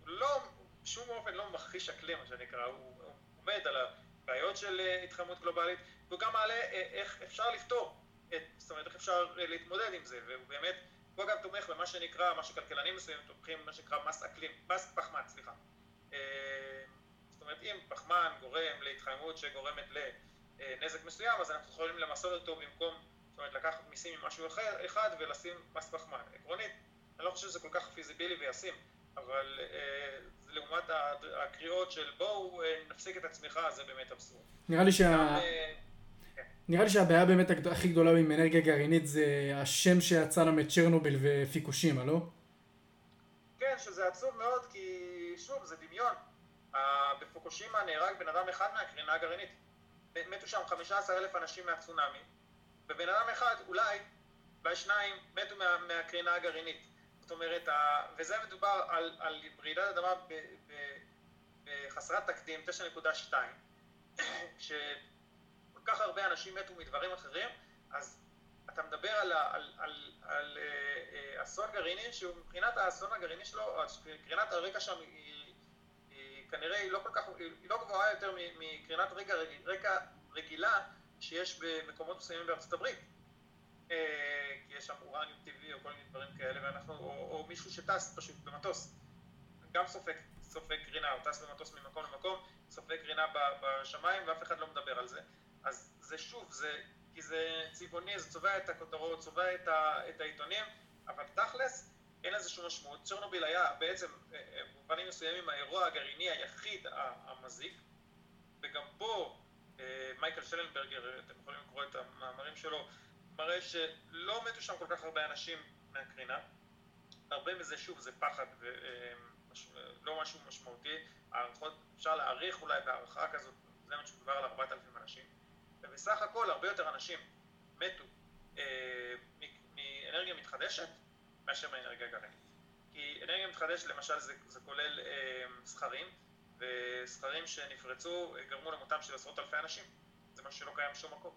לא, בשום אופן לא מכחיש אקלים, מה שנקרא, הוא עומד על הבעיות של התחממות גלובלית, והוא גם מעלה איך אפשר לפתור, זאת אומרת, איך אפשר להתמודד עם זה, והוא באמת הוא אגב תומך במה שנקרא, מה שכלכלנים מסוימים תומכים במה שנקרא מס אקלים, מס פחמן, סליחה. זאת אומרת, אם פחמן גורם להתחממות שגורמת לנזק מסוים, אז אנחנו יכולים למסות אותו במקום, זאת אומרת, לקחת מיסים ממשהו אחד ולשים מס פחמן. עקרונית, אני לא חושב שזה כל כך פיזיבילי וישים, אבל לעומת הקריאות של בואו נפסיק את הצמיחה, זה באמת אבסורד. נראה לי שה... נראה לי שהבעיה באמת הכי גדולה עם אנרגיה גרעינית זה השם שיצא לה מצ'רנוביל ופיקושימה, לא? כן, שזה עצוב מאוד כי שוב, זה דמיון. בפוקושימה נהרג בן אדם אחד מהקרינה הגרעינית. מתו שם 15 אלף אנשים מהצונאמי, ובן אדם אחד, אולי, אולי שניים, מתו מה, מהקרינה הגרעינית. זאת אומרת, וזה מדובר על, על רעידת אדמה בחסרת תקדים, 9.2, ש... כך הרבה אנשים מתו מדברים אחרים, אז אתה מדבר על, על, על, על אה, אסון גרעיני, שהוא מבחינת האסון הגרעיני שלו, קרינת הרקע שם היא, היא כנראה היא לא כל כך, היא לא גבוהה יותר מקרינת רקע, רקע רגילה שיש במקומות מסוימים בארצות הברית. אה, כי יש שם אורניום טבעי או כל מיני דברים כאלה, ואנחנו, או, או מישהו שטס פשוט במטוס, גם סופג, סופג קרינה, הוא טס במטוס ממקום למקום, סופג קרינה בשמיים ואף אחד לא מדבר על זה. אז זה שוב, זה, כי זה צבעוני, זה צובע את הכותרות, צובע את, ה, את העיתונים, אבל תכלס אין לזה שום משמעות. צ'רנוביל היה בעצם במובנים מסוימים האירוע הגרעיני היחיד המזיק, וגם פה מייקל שלנברגר, אתם יכולים לקרוא את המאמרים שלו, מראה שלא מתו שם כל כך הרבה אנשים מהקרינה. הרבה מזה, שוב, זה פחד ולא משהו משמעותי. הערכות, אפשר להעריך אולי בהערכה כזאת, זה מה שמדובר על 4,000 אנשים. ובסך הכל הרבה יותר אנשים מתו אה, מאנרגיה מתחדשת מאשר מאנרגיה גרעינית. כי אנרגיה מתחדשת למשל זה, זה כולל אה, סכרים, וסכרים שנפרצו גרמו למותם של עשרות אלפי אנשים. זה משהו שלא קיים בשום מקום.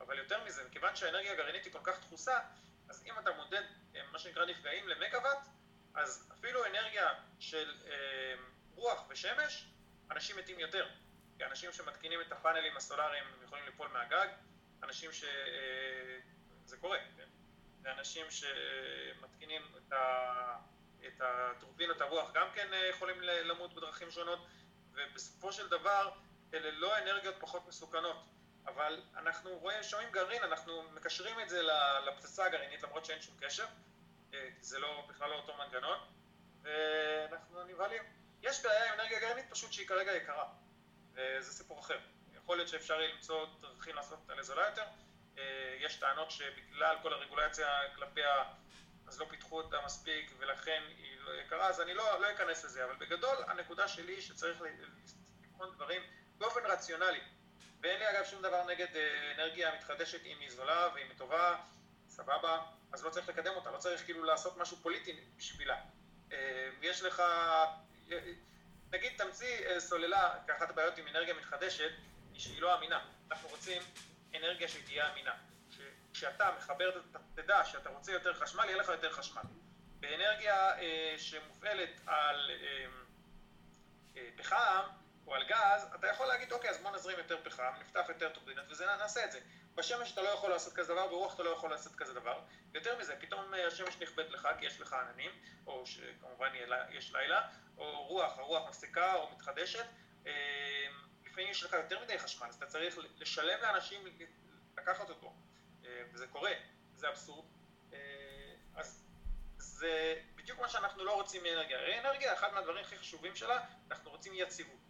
אבל יותר מזה, מכיוון שהאנרגיה הגרעינית היא כל כך דחוסה, אז אם אתה מודד אה, מה שנקרא נפגעים למגוואט, אז אפילו אנרגיה של אה, רוח ושמש, אנשים מתים יותר. כי אנשים שמתקינים את הפאנלים הסולאריים יכולים ליפול מהגג, אנשים ש... אה, זה קורה, כן? זה אנשים שמתקינים את, ה... את הטורבינות הרוח גם כן אה, יכולים למות בדרכים שונות, ובסופו של דבר אלה לא אנרגיות פחות מסוכנות. אבל אנחנו רואים, שומעים גרעין, אנחנו מקשרים את זה לפצצה הגרעינית, למרות שאין שום קשר, אה, זה לא, בכלל לא אותו מנגנון, ואנחנו נבהלים. יש בעיה עם אנרגיה גרעינית פשוט שהיא כרגע יקרה, וזה סיפור אחר. יכול להיות שאפשר יהיה למצוא דרכים לעשות אותה לזולה יותר. אה, יש טענות שבגלל כל הרגולציה כלפיה, אז לא פיתחו אותה מספיק, ולכן היא לא יקרה, אז אני לא, לא אכנס לזה, אבל בגדול הנקודה שלי שצריך לבחון דברים באופן רציונלי. ואין לי אגב שום דבר נגד אה, אנרגיה מתחדשת אם היא זולה ואם היא טובה, סבבה, אז לא צריך לקדם אותה, לא צריך כאילו לעשות משהו פוליטי בשבילה. אה, יש לך, נגיד תמציא אה, סוללה, כי אחת הבעיות עם אנרגיה מתחדשת היא שהיא לא אמינה. אנחנו רוצים אנרגיה שהיא תהיה אמינה. כשאתה מחבר, תדע שאתה רוצה יותר חשמל, יהיה לך יותר חשמל. באנרגיה שמופעלת על פחם, או על גז, אתה יכול להגיד, אוקיי, אז בוא נזרים יותר פחם, נפתח יותר טורבינות, ונעשה את זה. בשמש אתה לא יכול לעשות כזה דבר, ברוח אתה לא יכול לעשות כזה דבר. יותר מזה, פתאום אה, השמש נכבדת לך כי יש לך עננים, או שכמובן יש לילה, או רוח, הרוח מפסיקה או מתחדשת. אה, לפעמים יש לך יותר מדי חשמל, אז אתה צריך לשלם לאנשים לקחת אותו. אה, וזה קורה, זה אבסורד. אז זה בדיוק מה שאנחנו לא רוצים מאנרגיה. הרי אנרגיה, אחד מהדברים הכי חשובים שלה, אנחנו רוצים יציבות.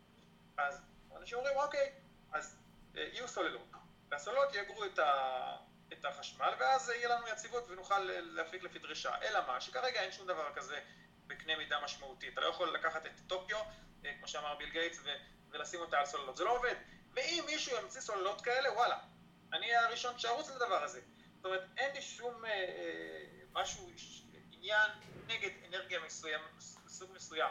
אז אנשים אומרים, אוקיי, אז אה, יהיו סוללות. והסוללות יאגרו את, ה, את החשמל, ואז יהיה לנו יציבות ונוכל להפיק לפי דרישה. אלא מה, שכרגע אין שום דבר כזה בקנה מידה משמעותי. אתה לא יכול לקחת את טוקיו, אה, כמו שאמר ביל גייטס, ולשים אותה על סוללות. זה לא עובד. ואם מישהו ימציא סוללות כאלה, וואלה, אני הראשון שארוץ לדבר הזה. זאת אומרת, אין לי שום אה, אה, משהו, עניין נגד אנרגיה מסוים, סוג מסוים.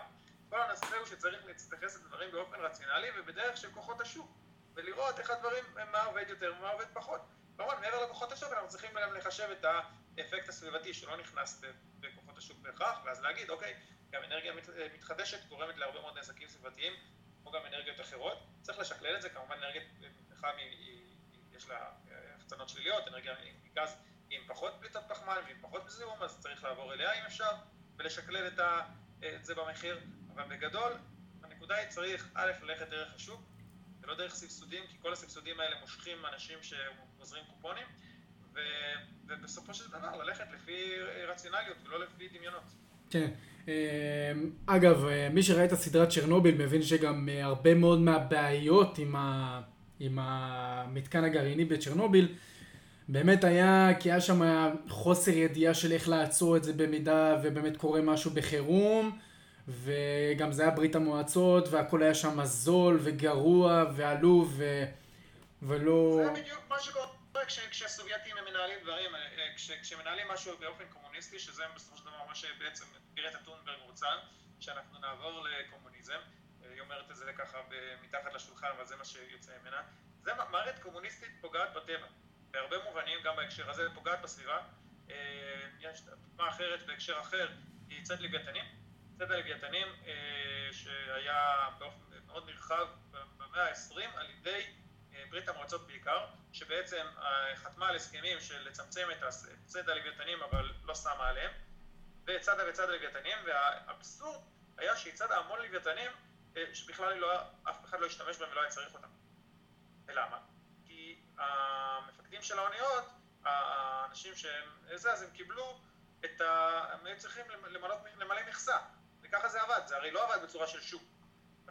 כל הנושא הוא שצריך להתייחס לדברים באופן רציונלי ובדרך של כוחות השוק, ולראות איך הדברים, מה עובד יותר ומה עובד פחות. כמובן, מעבר לכוחות השוק אנחנו צריכים גם לחשב את האפקט הסביבתי שלא נכנס בכוחות השוק בהכרח, ואז להגיד, אוקיי, גם אנרגיה מתחדשת גורמת להרבה מאוד נזקים סביבתיים, כמו גם אנרגיות אחרות. צריך לשקלל את זה, כמובן אנרגיית פחם יש לה החצנות שליליות, אנרגיה מגז עם פחות פליטת פחמן ועם פחות זיהום, אז צריך לעבור אליה אם אפשר, ולשקלל את זה במחיר. אבל בגדול, הנקודה היא צריך א', ללכת דרך השוק, ולא דרך סבסודים, כי כל הסבסודים האלה מושכים אנשים שגוזרים קופונים, ו, ובסופו של דבר ללכת לפי רציונליות ולא לפי דמיונות. כן. אה, אגב, אה, מי שראה את הסדרת צ'רנוביל מבין שגם אה, הרבה מאוד מהבעיות עם, ה... עם המתקן הגרעיני בצ'רנוביל באמת היה, כי היה שם חוסר ידיעה של איך לעצור את זה במידה ובאמת קורה משהו בחירום. וגם זה היה ברית המועצות, והכל היה שם זול וגרוע ועלוב ו... ולא... זה בדיוק מה שקורה כשהסובייטים מנהלים דברים, אה, כש, כשמנהלים משהו באופן קומוניסטי, שזה בסופו של דבר מה שבעצם גרטה טונברג רוצה, שאנחנו נעבור לקומוניזם, היא אומרת את זה ככה מתחת לשולחן, אבל זה מה שיוצא ממנה. זה מערכת קומוניסטית פוגעת בטבע, בהרבה מובנים, גם בהקשר הזה, פוגעת בסביבה. אה, יש דוגמה אחרת בהקשר אחר, היא צד לוויתנים. צד הלוויתנים אה, שהיה באופן מאוד נרחב במאה ה-20 על ידי אה, ברית המועצות בעיקר, שבעצם אה, חתמה על הסכמים של לצמצם את צד הלוויתנים אבל לא שמה עליהם, וצדה וצד הלוויתנים, והאבסורד היה שהיא צדה המון לוויתנים שבכלל לא, אף אחד לא השתמש בהם ולא היה צריך אותם. ולמה? כי המפקדים של האוניות, האנשים שהם זה, אז הם קיבלו את ה... הם היו צריכים למלא מכסה. וככה זה עבד, זה הרי לא עבד בצורה של שוק.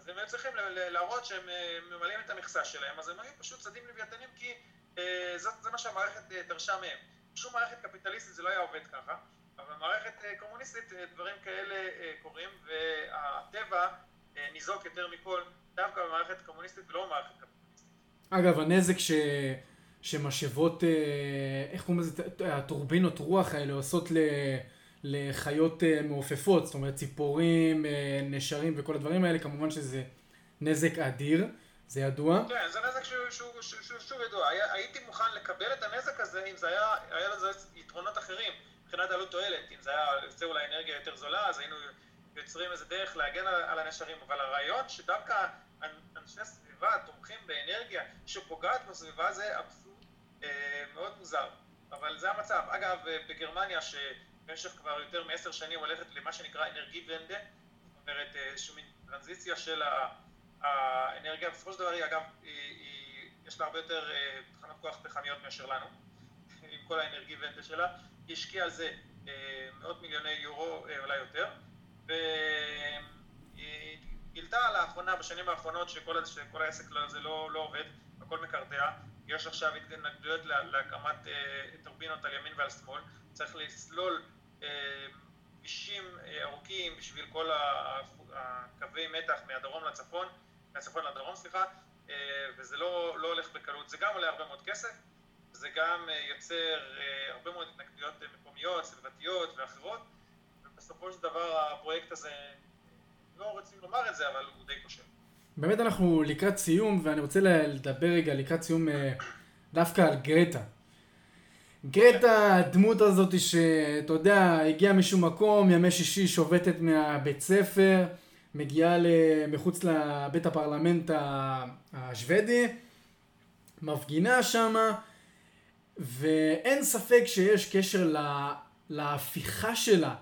אז הם היו צריכים להראות שהם אה, ממלאים את המכסה שלהם, אז הם היו פשוט צדים לוויתנים כי אה, זה מה שהמערכת אה, דרשה מהם. בשום מערכת קפיטליסטית זה לא היה עובד ככה, אבל במערכת קומוניסטית דברים כאלה קורים, והטבע ניזוק יותר מכל דווקא במערכת קומוניסטית ולא במערכת קפיטליסטית. אגב, הנזק ש... שמשאבות, איך קוראים לזה, הטורבינות רוח האלה עושות ל... לחיות מעופפות, זאת אומרת ציפורים, נשרים וכל הדברים האלה, כמובן שזה נזק אדיר. זה ידוע? כן, זה נזק שהוא שוב ידוע. הייתי מוכן לקבל את הנזק הזה אם זה היה, היה לזה יתרונות אחרים, מבחינת עלות תועלת. אם זה היה יוצא אולי אנרגיה יותר זולה, אז היינו יוצרים איזה דרך להגן על, על הנשרים. אבל הרעיון שדווקא אנשי סביבה תומכים באנרגיה שפוגעת בסביבה זה אבסורד אה, מאוד מוזר. אבל זה המצב. אגב, בגרמניה, שבמשך כבר יותר מעשר שנים הולכת למה שנקרא אנרגי ונדה, זאת אומרת, איזושהי מין טרנזיציה של. האנרגיה. בסופו של דבר היא אגב, היא, היא, יש לה הרבה יותר אה, תחנות כוח פחמיות מאשר לנו, עם כל האנרגי ונטה שלה, היא השקיעה על זה אה, מאות מיליוני יורו, אה, אולי יותר, והיא גילתה לאחרונה, בשנים האחרונות, שכל, שכל העסק הזה לא, לא עובד, הכל מקרטע, יש עכשיו התנגדויות להקמת טורבינות על ימין ועל שמאל, צריך לסלול כבישים ארוכים בשביל כל הקווי מתח מהדרום לצפון, מהצפון לדרום, סליחה, אה, וזה לא, לא הולך בקלות. זה גם עולה הרבה מאוד כסף, זה גם אה, יוצר אה, הרבה מאוד התנגדויות מקומיות, סביבתיות ואחרות, ובסופו של דבר הפרויקט הזה, לא רוצים לומר את זה, אבל הוא די כושל. באמת אנחנו לקראת סיום, ואני רוצה לדבר רגע לקראת סיום דווקא על גרטה. גרטה, הדמות הזאת שאתה יודע, הגיעה משום מקום, ימי שישי שובתת מהבית ספר, מגיעה מחוץ לבית הפרלמנט השוודי, מפגינה שמה, ואין ספק שיש קשר לה, להפיכה שלה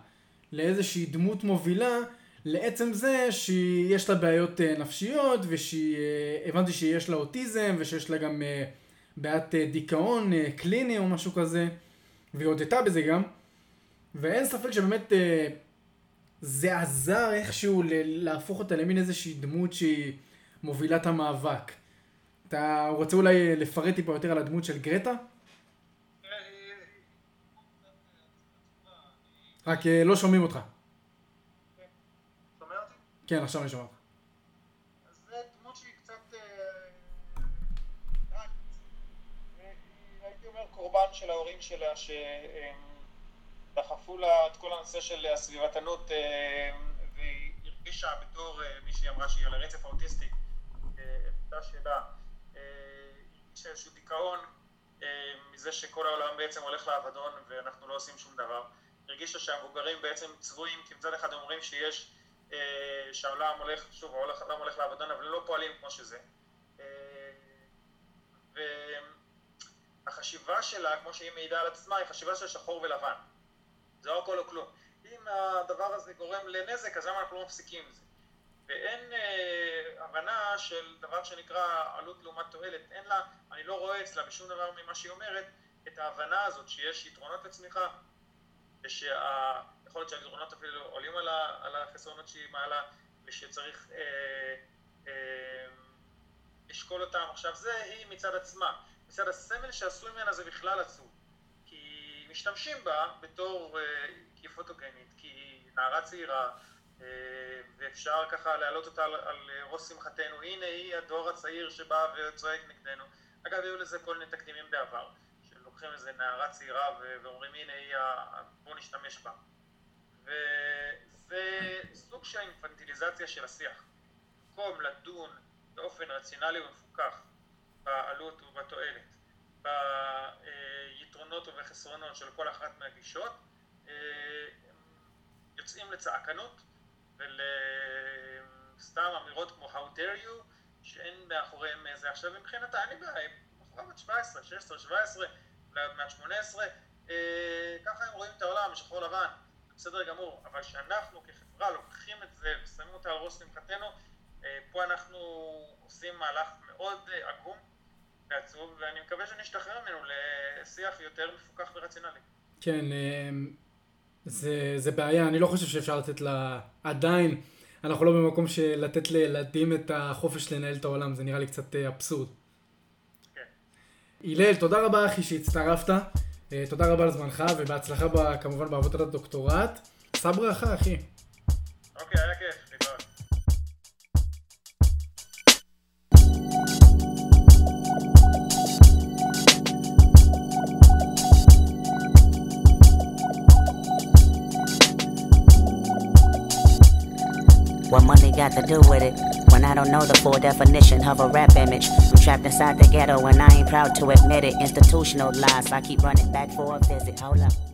לאיזושהי דמות מובילה, לעצם זה שיש לה בעיות אה, נפשיות, ושהבנתי אה, שיש לה אוטיזם, ושיש לה גם אה, בעיית דיכאון קליני או משהו כזה, והיא הודתה בזה גם, ואין ספק שבאמת זה עזר איכשהו להפוך אותה למין איזושהי דמות שהיא מובילה את המאבק. אתה רוצה אולי לפרט טיפה יותר על הדמות של גרטה? רק אה, לא שומעים אותך. כן, עכשיו אני שומע אותך. קורבן של ההורים שלה, דחפו לה את כל הנושא של הסביבתנות אה, והיא הרגישה בתור אה, מישהי אמרה שהיא על הרצף האוטיסטי, אה, שאלה, יש איזשהו דיכאון מזה שכל העולם בעצם הולך לאבדון ואנחנו לא עושים שום דבר. הרגישה שהמבוגרים בעצם צבועים, כי מצד אחד אומרים שיש, שהעולם הולך, שוב, העולם הולך לאבדון, אבל לא פועלים כמו שזה. והחשיבה שלה, כמו שהיא מעידה על עצמה, היא חשיבה של שחור ולבן. זה לא הכל או כלום. אם הדבר הזה גורם לנזק, אז למה אנחנו לא מפסיקים עם זה? ואין אה, הבנה של דבר שנקרא עלות לעומת תועלת. אין לה, אני לא רואה אצלה בשום דבר ממה שהיא אומרת, את ההבנה הזאת שיש יתרונות לצמיחה, ושיכול להיות שהיתרונות אפילו עולים על, ה, על החסרונות שהיא מעלה, ושצריך אה, אה, לשקול אותם. עכשיו זה היא מצד עצמה. מצד הסמל שעשו ממנה זה בכלל עצוב. משתמשים בה בתור, אה, כי היא פוטוגנית, כי היא נערה צעירה, אה, ואפשר ככה להעלות אותה על, על ראש שמחתנו, הנה היא הדור הצעיר שבא וצועק נגדנו. אגב, היו לזה כל מיני תקדימים בעבר, שלוקחים איזה נערה צעירה ואומרים הנה היא, בואו נשתמש בה. וזה סוג של אינפנטיליזציה של השיח. במקום לדון באופן רציונלי ומפוקח בעלות ובתועלת ביתרונות ובחסרונות של כל אחת מהגישות, אה, יוצאים לצעקנות ולסתם אמירות כמו How dare you, שאין מאחוריהם זה. עכשיו מבחינתה, אני בעיה, בחורה בת 17, 16, 17, מעט 18, ככה הם רואים את העולם, שחור לבן, בסדר גמור, אבל שאנחנו כחברה לוקחים את זה ושמים אותה על ראש שמחתנו, אה, פה אנחנו עושים מהלך מאוד אה, עגום. ועצוב, ואני מקווה שנשתחרר ממנו לשיח יותר מפוקח ורציונלי. כן, אמ, זה, זה בעיה, אני לא חושב שאפשר לתת לה, עדיין, אנחנו לא במקום של לתת לילדים את החופש לנהל את העולם, זה נראה לי קצת אה, אבסורד. כן. הלל, תודה רבה אחי שהצטרפת. אה, תודה רבה על זמנך, ובהצלחה ב, כמובן בעבודת הדוקטורט. שא ברכה, אחי. אוקיי, got to do with it? When I don't know the full definition of a rap image. I'm trapped inside the ghetto and I ain't proud to admit it. Institutionalized, I keep running back for a visit. Hold up.